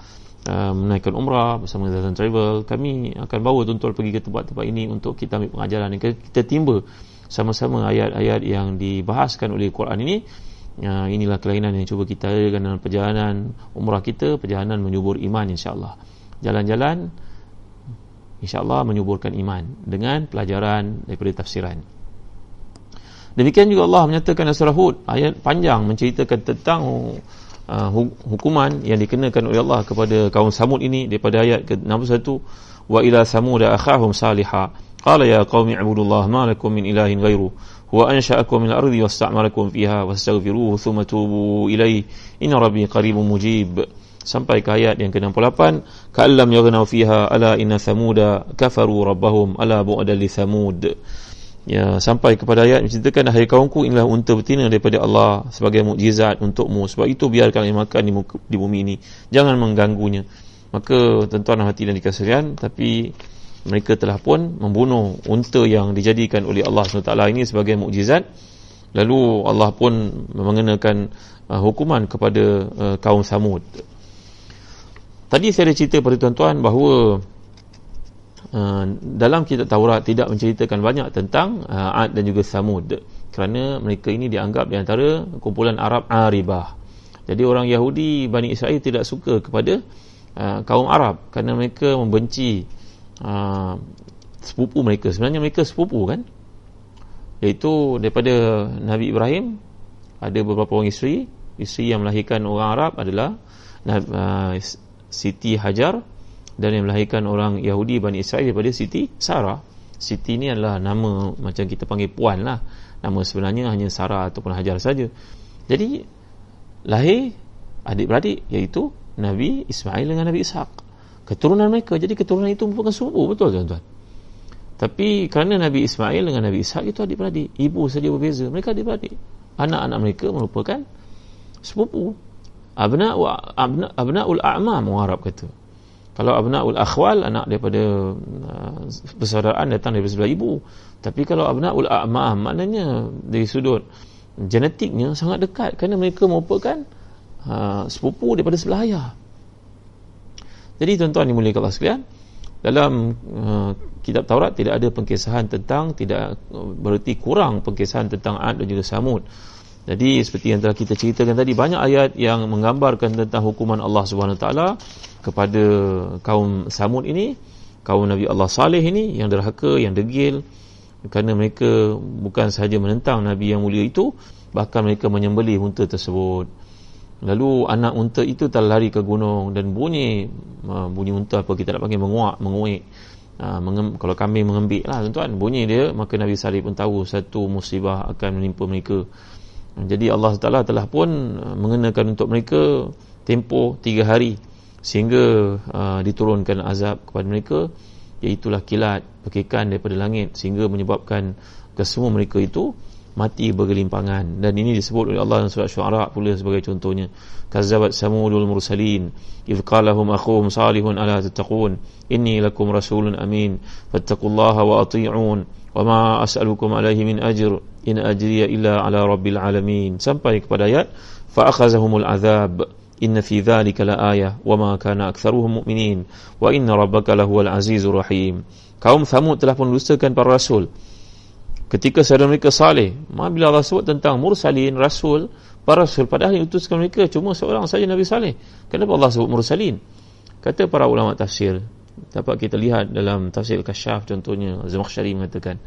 uh, menaikkan umrah bersama Zazan Travel kami akan bawa tuan-tuan pergi ke tempat-tempat ini untuk kita ambil pengajaran kita timba sama-sama ayat-ayat yang dibahaskan oleh Quran ini. Uh, inilah kelainan yang cuba kita adakan dalam perjalanan umrah kita perjalanan menyubur iman insyaAllah. Jalan-jalan insyaAllah menyuburkan iman dengan pelajaran daripada tafsiran. Demikian juga Allah menyatakan surah Hud ayat panjang menceritakan tentang uh, hukuman yang dikenakan oleh Allah kepada kaum Samud ini daripada ayat ke-61 wa ila samud akhahum salihah qala ya qaumi ibudullah ma lakum min ilahin ghairu. Huwa ansha'akum min al-ardi wasta'marakum fiha wastaghfiruhu thumma tubu ilayhi. Inna rabbi qaribun mujib. Sampai ke ayat yang ke-68 ka'allam yaghnau fiha ala inna thamuda kafaru rabbahum ala bu'da li thamud ya sampai kepada ayat menceritakan hai kaumku inilah unta betina daripada Allah sebagai mukjizat untukmu. Sebab itu biarkan ia makan di, muka, di bumi ini. Jangan mengganggunya. Maka tuan-tuan hati dan dikasihan tapi mereka telah pun membunuh unta yang dijadikan oleh Allah SWT ini sebagai mukjizat. Lalu Allah pun mengenakan uh, hukuman kepada uh, kaum Samud. Tadi saya ada cerita pada tuan-tuan bahawa uh, dalam kitab Taurat tidak menceritakan banyak tentang uh, Ad dan juga Samud kerana mereka ini dianggap di antara kumpulan Arab Aribah. Jadi orang Yahudi Bani Israel tidak suka kepada uh, kaum Arab kerana mereka membenci uh, sepupu mereka. Sebenarnya mereka sepupu kan? Iaitu daripada Nabi Ibrahim ada beberapa orang isteri, isteri yang melahirkan orang Arab adalah uh, Siti Hajar dan yang melahirkan orang Yahudi Bani Israel daripada Siti Sarah. Siti ni adalah nama macam kita panggil puan lah. Nama sebenarnya hanya Sarah ataupun Hajar saja. Jadi lahir adik-beradik iaitu Nabi Ismail dengan Nabi Ishaq. Keturunan mereka. Jadi keturunan itu merupakan sepupu betul tuan-tuan. Tapi kerana Nabi Ismail dengan Nabi Ishaq itu adik-beradik. Ibu saja berbeza. Mereka adik-beradik. Anak-anak mereka merupakan sepupu abna wa abna abnaul a'mam Arab kata kalau abnaul akhwal anak daripada uh, persaudaraan datang daripada sebelah ibu. Tapi kalau abnaul a'mam maknanya dari sudut genetiknya sangat dekat. Kerana mereka merupakan uh, sepupu daripada sebelah ayah. Jadi tuan-tuan yang mulia Allah sekalian dalam uh, kitab Taurat tidak ada pengkisahan tentang tidak berarti kurang pengkisahan tentang Ad dan juga Samud jadi seperti yang telah kita ceritakan tadi banyak ayat yang menggambarkan tentang hukuman Allah Subhanahu taala kepada kaum Samud ini, kaum Nabi Allah Saleh ini yang derhaka, yang degil kerana mereka bukan sahaja menentang Nabi yang mulia itu, bahkan mereka menyembelih unta tersebut. Lalu anak unta itu telah lari ke gunung dan bunyi uh, bunyi unta apa kita nak panggil menguak, menguik. Uh, mengem, kalau kami mengembik lah tuan-tuan bunyi dia maka Nabi Saleh pun tahu satu musibah akan menimpa mereka jadi Allah Taala telah pun uh, mengenakan untuk mereka tempoh tiga hari sehingga uh, diturunkan azab kepada mereka iaitulah kilat pekikan daripada langit sehingga menyebabkan kesemua mereka itu mati bergelimpangan. Dan ini disebut oleh Allah dalam surah Syuara pula sebagai contohnya. Kazzabat samudul mursalin idh qalahum akhuhum salihun ala tattaqun? Inni lakum rasulun amin. Fattaqullaha wa ati'un. Wa ma as'alukum alaihi min ajr in ajriya illa ala rabbil alamin. Sampai kepada ayat fa akhazahumul azab inna fi dhalika la ayah wa ma kana aktharuhum mu'minin wa inna rabbaka lahuwal azizur rahim. Kaum thamud telah pun dustakan para rasul. Ketika saudara mereka saleh bila Allah sebut tentang mursalin rasul para rasul. Padahal yang utuskan mereka cuma seorang saja Nabi Saleh. Kenapa Allah sebut mursalin? Kata para ulama tafsir. Dapat kita lihat dalam tafsir kasyaf contohnya. Zamakhsyari mengatakan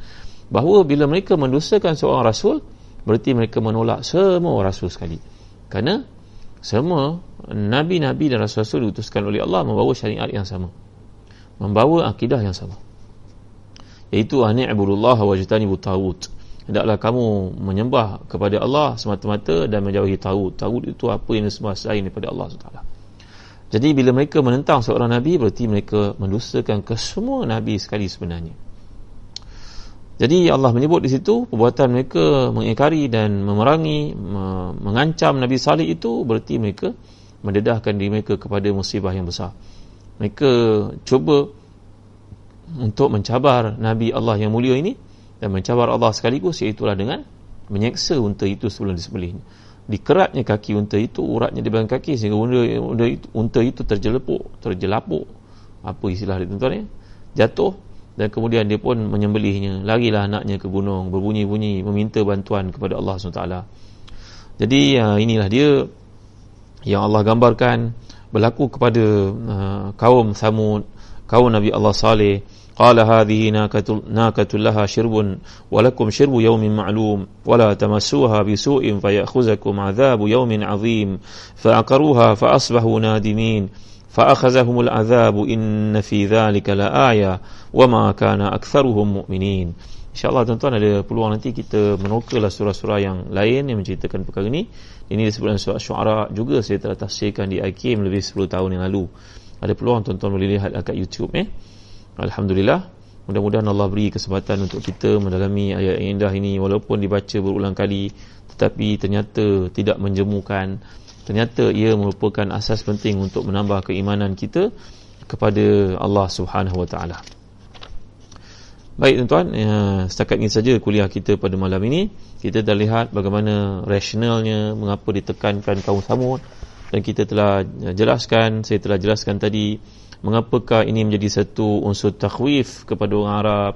bahawa bila mereka mendustakan seorang rasul berarti mereka menolak semua rasul sekali. Kerana semua nabi-nabi dan rasul-rasul diutuskan oleh Allah membawa syariat yang sama. Membawa akidah yang sama. Iaitu ani'budullah wa jtanibu tawud hendaklah kamu menyembah kepada Allah semata-mata dan menjauhi tawud tawud itu apa yang disembah selain daripada Allah SWT jadi bila mereka menentang seorang nabi berarti mereka mendustakan ke semua nabi sekali sebenarnya jadi Allah menyebut di situ perbuatan mereka mengingkari dan memerangi mengancam Nabi Salih itu berarti mereka mendedahkan diri mereka kepada musibah yang besar. Mereka cuba untuk mencabar Nabi Allah yang mulia ini dan mencabar Allah sekaligus iaitu dengan menyeksa unta itu sebelum disembelih dikeratnya kaki unta itu uratnya di belakang kaki sehingga unta, unta, itu, unta itu terjelepuk terjelapuk. Apa istilah dia tuan-tuan ya? Jatuh dan kemudian dia pun menyembelihnya. Larilah anaknya ke gunung berbunyi-bunyi meminta bantuan kepada Allah SWT. Jadi ya, inilah dia yang Allah gambarkan berlaku kepada uh, kaum Samud kaum Nabi Allah Saleh. Qala hadhihi nakatul nakatul laha shirbun wa lakum shirbu yawmin ma'lum wa la tamassuha bi su'in fa ya'khuzakum 'adhabu yawmin 'adzim fa aqaruha fa asbahu nadimin. فأخذهم العذاب إن في ذلك لآية وما كان أكثرهم مؤمنين InsyaAllah tuan-tuan ada peluang nanti kita menokalah surah-surah yang lain yang menceritakan perkara ini. Ini disebutkan surah syuara juga saya telah tafsirkan di IKIM lebih 10 tahun yang lalu. Ada peluang tuan-tuan boleh lihat dekat YouTube eh. Alhamdulillah Mudah-mudahan Allah beri kesempatan untuk kita mendalami ayat yang indah ini walaupun dibaca berulang kali tetapi ternyata tidak menjemukan ternyata ia merupakan asas penting untuk menambah keimanan kita kepada Allah Subhanahu Wa Taala. Baik tuan-tuan, ya, setakat ini saja kuliah kita pada malam ini. Kita dah lihat bagaimana rasionalnya mengapa ditekankan kaum Samud dan kita telah jelaskan, saya telah jelaskan tadi mengapakah ini menjadi satu unsur takhwif kepada orang Arab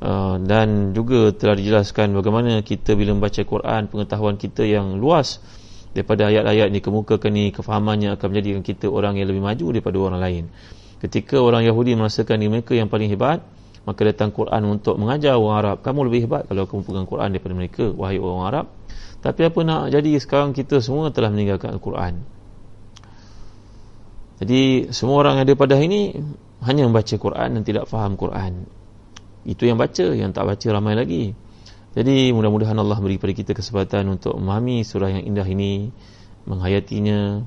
uh, dan juga telah dijelaskan bagaimana kita bila membaca Quran pengetahuan kita yang luas daripada ayat-ayat ini kemukakan ini kefahamannya akan menjadikan kita orang yang lebih maju daripada orang lain ketika orang Yahudi merasakan diri mereka yang paling hebat maka datang Quran untuk mengajar orang Arab kamu lebih hebat kalau kamu pegang Quran daripada mereka wahai orang Arab tapi apa nak jadi sekarang kita semua telah meninggalkan Al-Quran jadi semua orang yang ada pada ini hanya membaca Quran dan tidak faham Quran. Itu yang baca, yang tak baca ramai lagi. Jadi mudah-mudahan Allah beri kepada kita kesempatan untuk memahami surah yang indah ini, menghayatinya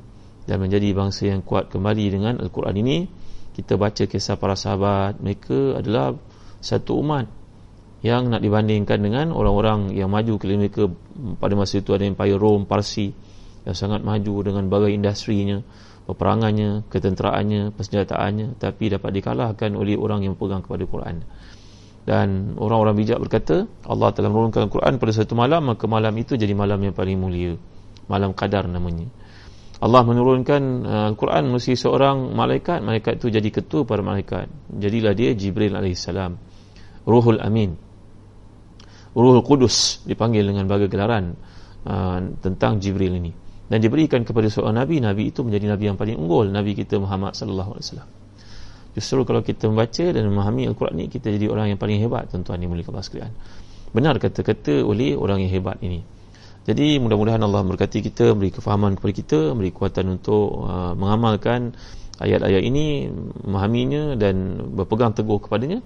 dan menjadi bangsa yang kuat kembali dengan Al-Quran ini. Kita baca kisah para sahabat, mereka adalah satu umat yang nak dibandingkan dengan orang-orang yang maju keliling mereka pada masa itu ada Empire Rome, Parsi yang sangat maju dengan berbagai industrinya peperangannya, ketenteraannya, persenjataannya tapi dapat dikalahkan oleh orang yang pegang kepada Quran. Dan orang-orang bijak berkata, Allah telah menurunkan Quran pada satu malam, maka malam itu jadi malam yang paling mulia. Malam qadar namanya. Allah menurunkan uh, Al-Quran mesti seorang malaikat, malaikat itu jadi ketua para malaikat. Jadilah dia Jibril AS. Ruhul Amin. Ruhul Kudus dipanggil dengan bagai gelaran uh, tentang Jibril ini dan diberikan kepada seorang nabi nabi itu menjadi nabi yang paling unggul nabi kita Muhammad sallallahu alaihi wasallam justru kalau kita membaca dan memahami al-Quran ini kita jadi orang yang paling hebat. Tuan-tuan yang mulia sekalian. Benar kata-kata oleh orang yang hebat ini. Jadi mudah-mudahan Allah memberkati kita beri kefahaman kepada kita beri kekuatan untuk uh, mengamalkan ayat-ayat ini memahaminya dan berpegang teguh kepadanya.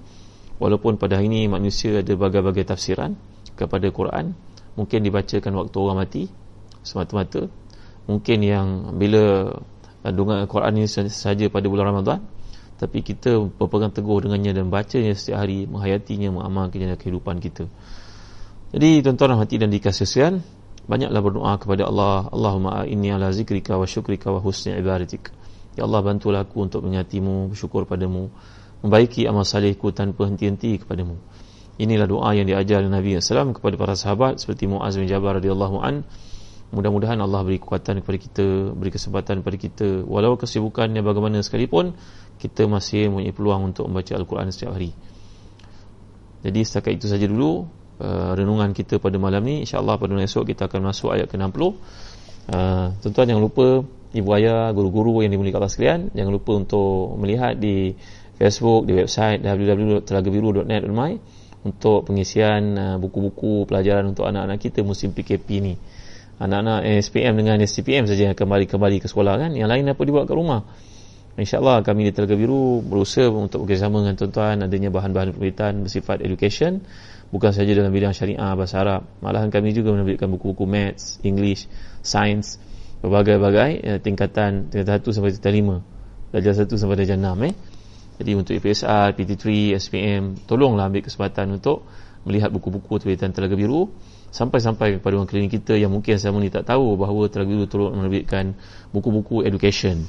Walaupun pada hari ini manusia ada berbagai-bagai tafsiran kepada Quran mungkin dibacakan waktu orang mati semata-mata. Mungkin yang bila dengan Al-Quran ini saja pada bulan Ramadan tapi kita berpegang teguh dengannya dan bacanya setiap hari menghayatinya mengamalkannya dalam kehidupan kita. Jadi tuan-tuan hati dan dikasihkan banyaklah berdoa kepada Allah. Allahumma inni ala zikrika wa syukrika wa husni ibadatik. Ya Allah bantulah aku untuk mengingatimu bersyukur padamu membaiki amal salihku tanpa henti-henti kepadamu. Inilah doa yang diajar Nabi SAW kepada para sahabat seperti Muaz bin Jabal radhiyallahu an. Mudah-mudahan Allah beri kekuatan kepada kita beri kesempatan kepada kita. Walau kesibukannya bagaimana sekalipun kita masih mempunyai peluang untuk membaca Al-Quran setiap hari. Jadi setakat itu saja dulu uh, renungan kita pada malam ni insyaAllah pada esok kita akan masuk ayat ke-60 uh, tuan-tuan jangan lupa ibu ayah, guru-guru yang dimulihkan Allah sekalian jangan lupa untuk melihat di Facebook, di website www.telagabiru.net untuk pengisian uh, buku-buku pelajaran untuk anak-anak kita musim PKP ni. Anak-anak SPM dengan SCPM saja yang kembali kembali ke sekolah kan? Yang lain apa dibuat kat rumah InsyaAllah kami di Telaga Biru berusaha untuk bekerjasama dengan tuan-tuan adanya bahan-bahan pemberitaan bersifat education bukan saja dalam bidang syariah bahasa Arab. Malahan kami juga menerbitkan buku-buku maths, English, science berbagai-bagai eh, tingkatan tingkatan 1 sampai tingkatan 5 darjah 1 sampai darjah 6 eh. jadi untuk IPSR, PT3, SPM tolonglah ambil kesempatan untuk melihat buku-buku terbitan Telaga Biru sampai-sampai kepada orang klinik kita yang mungkin selama ni tak tahu bahawa Telaga Biru turut menerbitkan buku-buku education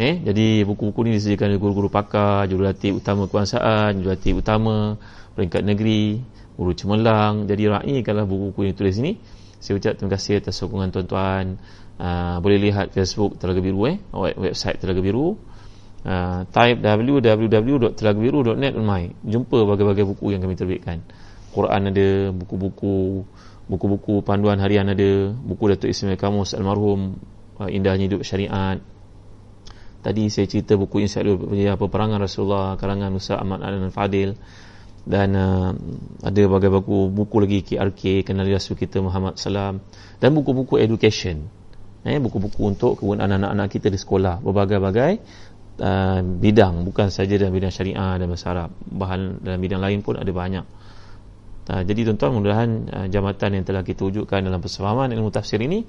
Eh, jadi buku-buku ni disediakan oleh guru-guru pakar, jurulatih utama kebangsaan, jurulatih utama peringkat negeri, guru cemerlang. Jadi raikanlah buku-buku yang tulis ini. Saya ucap terima kasih atas sokongan tuan-tuan. Uh, boleh lihat Facebook Telaga Biru eh, website Telaga Biru. Uh, type www.telagabiru.net my. Jumpa berbagai-bagai buku yang kami terbitkan. Quran ada, buku-buku buku-buku panduan harian ada, buku Datuk Ismail Kamus almarhum uh, Indahnya Hidup Syariat, Tadi saya cerita buku Insyaallah ya, peperangan Rasulullah karangan Ustaz Ahmad Adnan Fadil. Dan uh, ada berbagai buku buku lagi KRK kenali Rasul kita Muhammad Salam. Dan buku-buku education. Eh buku-buku untuk kegunaan anak-anak kita di sekolah. Berbagai-bagai uh, bidang. Bukan saja dalam bidang syariah dan bahasa Arab, bahan dalam bidang lain pun ada banyak. Uh, jadi tuan-tuan mudah-mudahan uh, jambatan yang telah kita wujudkan dalam persamaan ilmu tafsir ini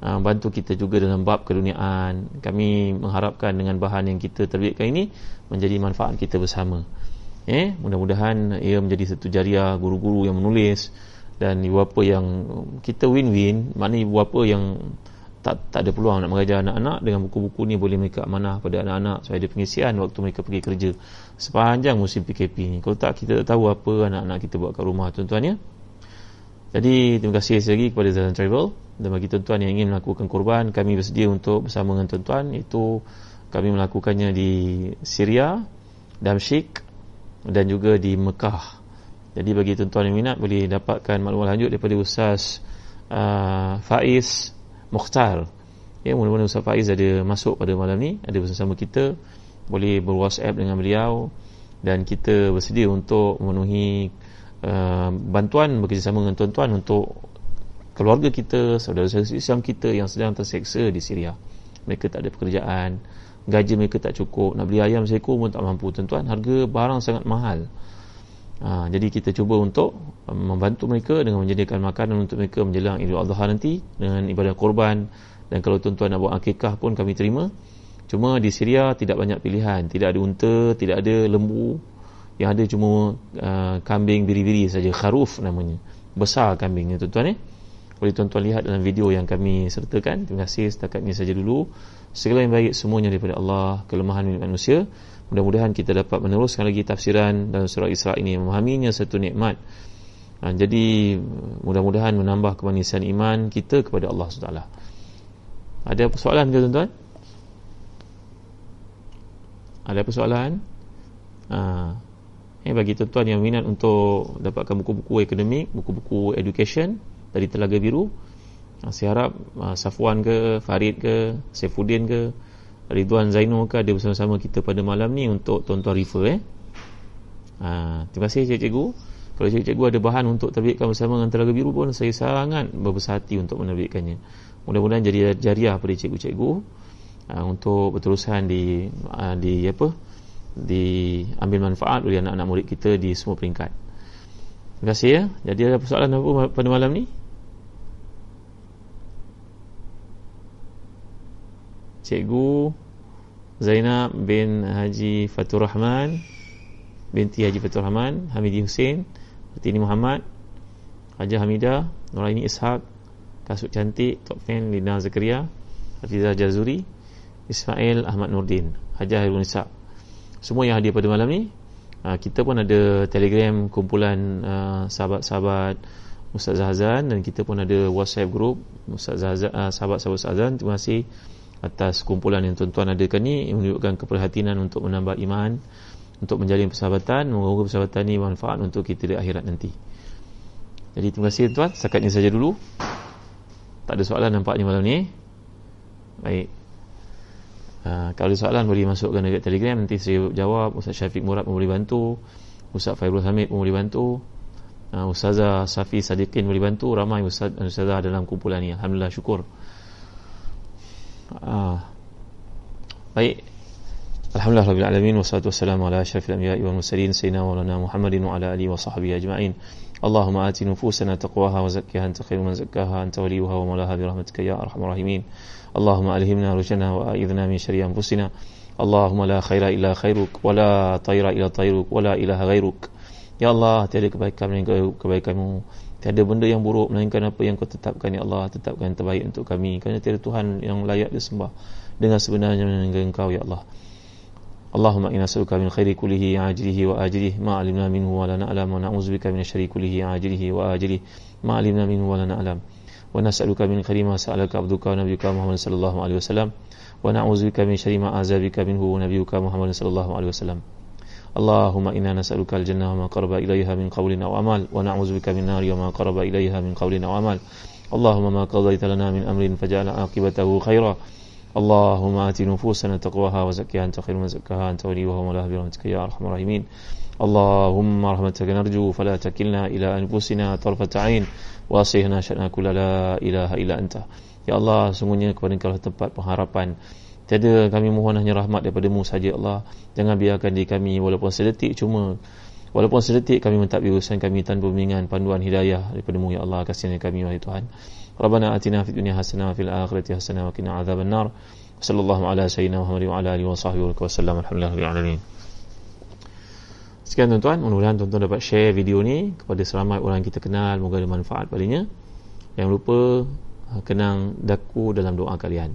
uh, bantu kita juga dalam bab keduniaan. Kami mengharapkan dengan bahan yang kita terbitkan ini menjadi manfaat kita bersama. Eh mudah-mudahan ia menjadi satu jariah guru-guru yang menulis dan ibu bapa yang kita win-win. Maknanya ibu bapa yang tak tak ada peluang nak mengajar anak-anak dengan buku-buku ni boleh mereka amanah pada anak-anak supaya ada pengisian waktu mereka pergi kerja. Sepanjang musim PKP ni. Kalau tak kita tak tahu apa anak-anak kita buat kat rumah tuan-tuan ya. Jadi terima kasih sekali lagi kepada Zazan Travel dan bagi tuan-tuan yang ingin melakukan korban kami bersedia untuk bersama dengan tuan-tuan. Itu kami melakukannya di Syria Damsyik dan juga di Mekah. Jadi bagi tuan-tuan yang minat boleh dapatkan maklumat lanjut daripada Ustaz uh, Faiz Mukhtar. Ya mudah-mudahan Ustaz Faiz ada masuk pada malam ni ada bersama kita. Boleh ber-whatsapp dengan beliau dan kita bersedia untuk memenuhi uh, bantuan bekerjasama dengan tuan-tuan untuk keluarga kita, saudara-saudara Islam kita yang sedang terseksa di Syria. Mereka tak ada pekerjaan, gaji mereka tak cukup, nak beli ayam seekor pun tak mampu tuan-tuan, harga barang sangat mahal. Ha, jadi kita cuba untuk um, membantu mereka dengan menyediakan makanan untuk mereka menjelang Idul Adha nanti dengan ibadah korban dan kalau tuan-tuan nak buat akikah pun kami terima. Cuma di Syria tidak banyak pilihan, tidak ada unta, tidak ada lembu, yang ada cuma uh, kambing biri-biri saja, kharuf namanya. Besar kambingnya tuan-tuan eh boleh tuan-tuan lihat dalam video yang kami sertakan. Terima kasih. Setakat ini saja dulu. Segala yang baik semuanya daripada Allah. Kelemahan manusia. Mudah-mudahan kita dapat meneruskan lagi tafsiran dalam surah Isra ini memahaminya satu nikmat. Ha, jadi mudah-mudahan menambah kemanisan iman kita kepada Allah SWT ada persoalan ke tuan-tuan? ada persoalan? Ha, eh, bagi tuan-tuan yang minat untuk dapatkan buku-buku akademik buku-buku education dari Telaga Biru. Ah, saya harap uh, Safwan ke Farid ke Saifuddin ke Ridwan Zainul ke ada bersama-sama kita pada malam ni untuk tuan-tuan refer eh. Uh, terima kasih cikgu. Kalau cikgu ada bahan untuk terbitkan bersama dengan Telaga Biru pun saya sangat berbesar hati untuk menerbitkannya. Mudah-mudahan jadi jariah pada cikgu-cikgu uh, untuk berterusan di uh, di apa? Diambil manfaat oleh anak-anak murid kita di semua peringkat. Terima kasih ya. Jadi ada persoalan apa pada malam ni? Cikgu Zainab bin Haji Fatur Rahman binti Haji Fatur Rahman Hamidi Hussein Fatini Muhammad Haji Hamidah Nuraini Ishaq Kasut Cantik Tok Fan Lina Zakaria Hafizah Jazuri Ismail Ahmad Nurdin Haji Hairun Ishaq semua yang hadir pada malam ni uh, kita pun ada telegram kumpulan uh, sahabat-sahabat Ustaz Zahazan dan kita pun ada whatsapp group Ustaz Zahazan, uh, sahabat-sahabat Ustaz Zahazan terima kasih atas kumpulan yang tuan-tuan adakan ni menunjukkan keperhatian untuk menambah iman untuk menjalin persahabatan. Moga persahabatan ini manfaat untuk kita di akhirat nanti. Jadi terima kasih tuan setakat ini saja dulu. Tak ada soalan nampaknya malam ni. Baik. Ha, kalau ada soalan boleh masukkan dekat telegram. Nanti saya jawab. Ustaz Syafiq Murad pun boleh bantu. Ustaz Fairul Hamid pun boleh bantu. Uh, Ustazah Safi Sadiqin boleh bantu. Ramai Ustaz Ustazah dalam kumpulan ni. Alhamdulillah syukur آه. طيب. الحمد لله رب العالمين والصلاة والسلام على أشرف الأنبياء والمرسلين سيدنا مولانا محمد وعلى آله وصحبه أجمعين. اللهم آت نفوسنا تقواها وزكها أنت خير من زكاها أنت وليها ومولاها برحمتك يا أرحم الراحمين. اللهم ألهمنا رشدنا وأعذنا من شر أنفسنا. اللهم لا خير إلا خيرك ولا طير إلا طيرك ولا إله غيرك. Ya Allah, tiada kebaikan melainkan Tiada benda yang buruk melainkan apa yang kau tetapkan Ya Allah, tetapkan yang terbaik untuk kami. Kerana tiada Tuhan yang layak disembah dengan sebenarnya dengan engkau ya Allah. Allahumma inna nas'aluka min khairi kullihi ajlihi wa ajlihi ma alimna minhu wa la na'lam wa na'udzubika min syarri kullihi ajlihi wa ajlihi ma alimna minhu wa la na'lam. Wa nas'aluka min khairi ma sa'alaka abduka wa nabiyyuka Muhammad sallallahu alaihi wasallam. Wa na'udzubika min syarri ma azabika minhu nabiyyuka Muhammad sallallahu alaihi wasallam Allahumma inna nas'aluka al-jannah wa ma qaraba ilayha min qawlin aw amal wa na'udzubika min nari wa ma qaraba ilayha min qawlin aw amal Allahumma ma qadayta lana min amrin faj'al aqibatahu khairan اللهم آت نفوسنا تقواها وزكها أنت خير من زكاها أنت وليها ومولاها برحمتك يا أرحم الراحمين اللهم رحمتك نرجو فلا تكلنا إلى أنفسنا طرفة عين وأصلحنا شأننا كل لا إله إلا أنت Ya Allah, sungguhnya kepada engkau tempat pengharapan. Tiada kami mohon hanya rahmat daripadamu sahaja ya Allah Jangan biarkan diri kami walaupun sedetik cuma Walaupun sedetik kami mentadbir urusan kami tanpa bimbingan panduan hidayah daripadamu ya Allah kasihan kami wahai Tuhan. Rabbana atina fid dunya hasanah fil akhirati hasanah wa qina adzabannar. Sallallahu ala sayyidina Muhammad wa ala alihi wa sahbihi wa sallam. Alhamdulillahil alamin. Sekian tuan-tuan, mudah-mudahan tuan-tuan dapat share video ni kepada seramai orang kita kenal, moga ada manfaat padanya. Jangan lupa ah, kenang daku dalam doa kalian.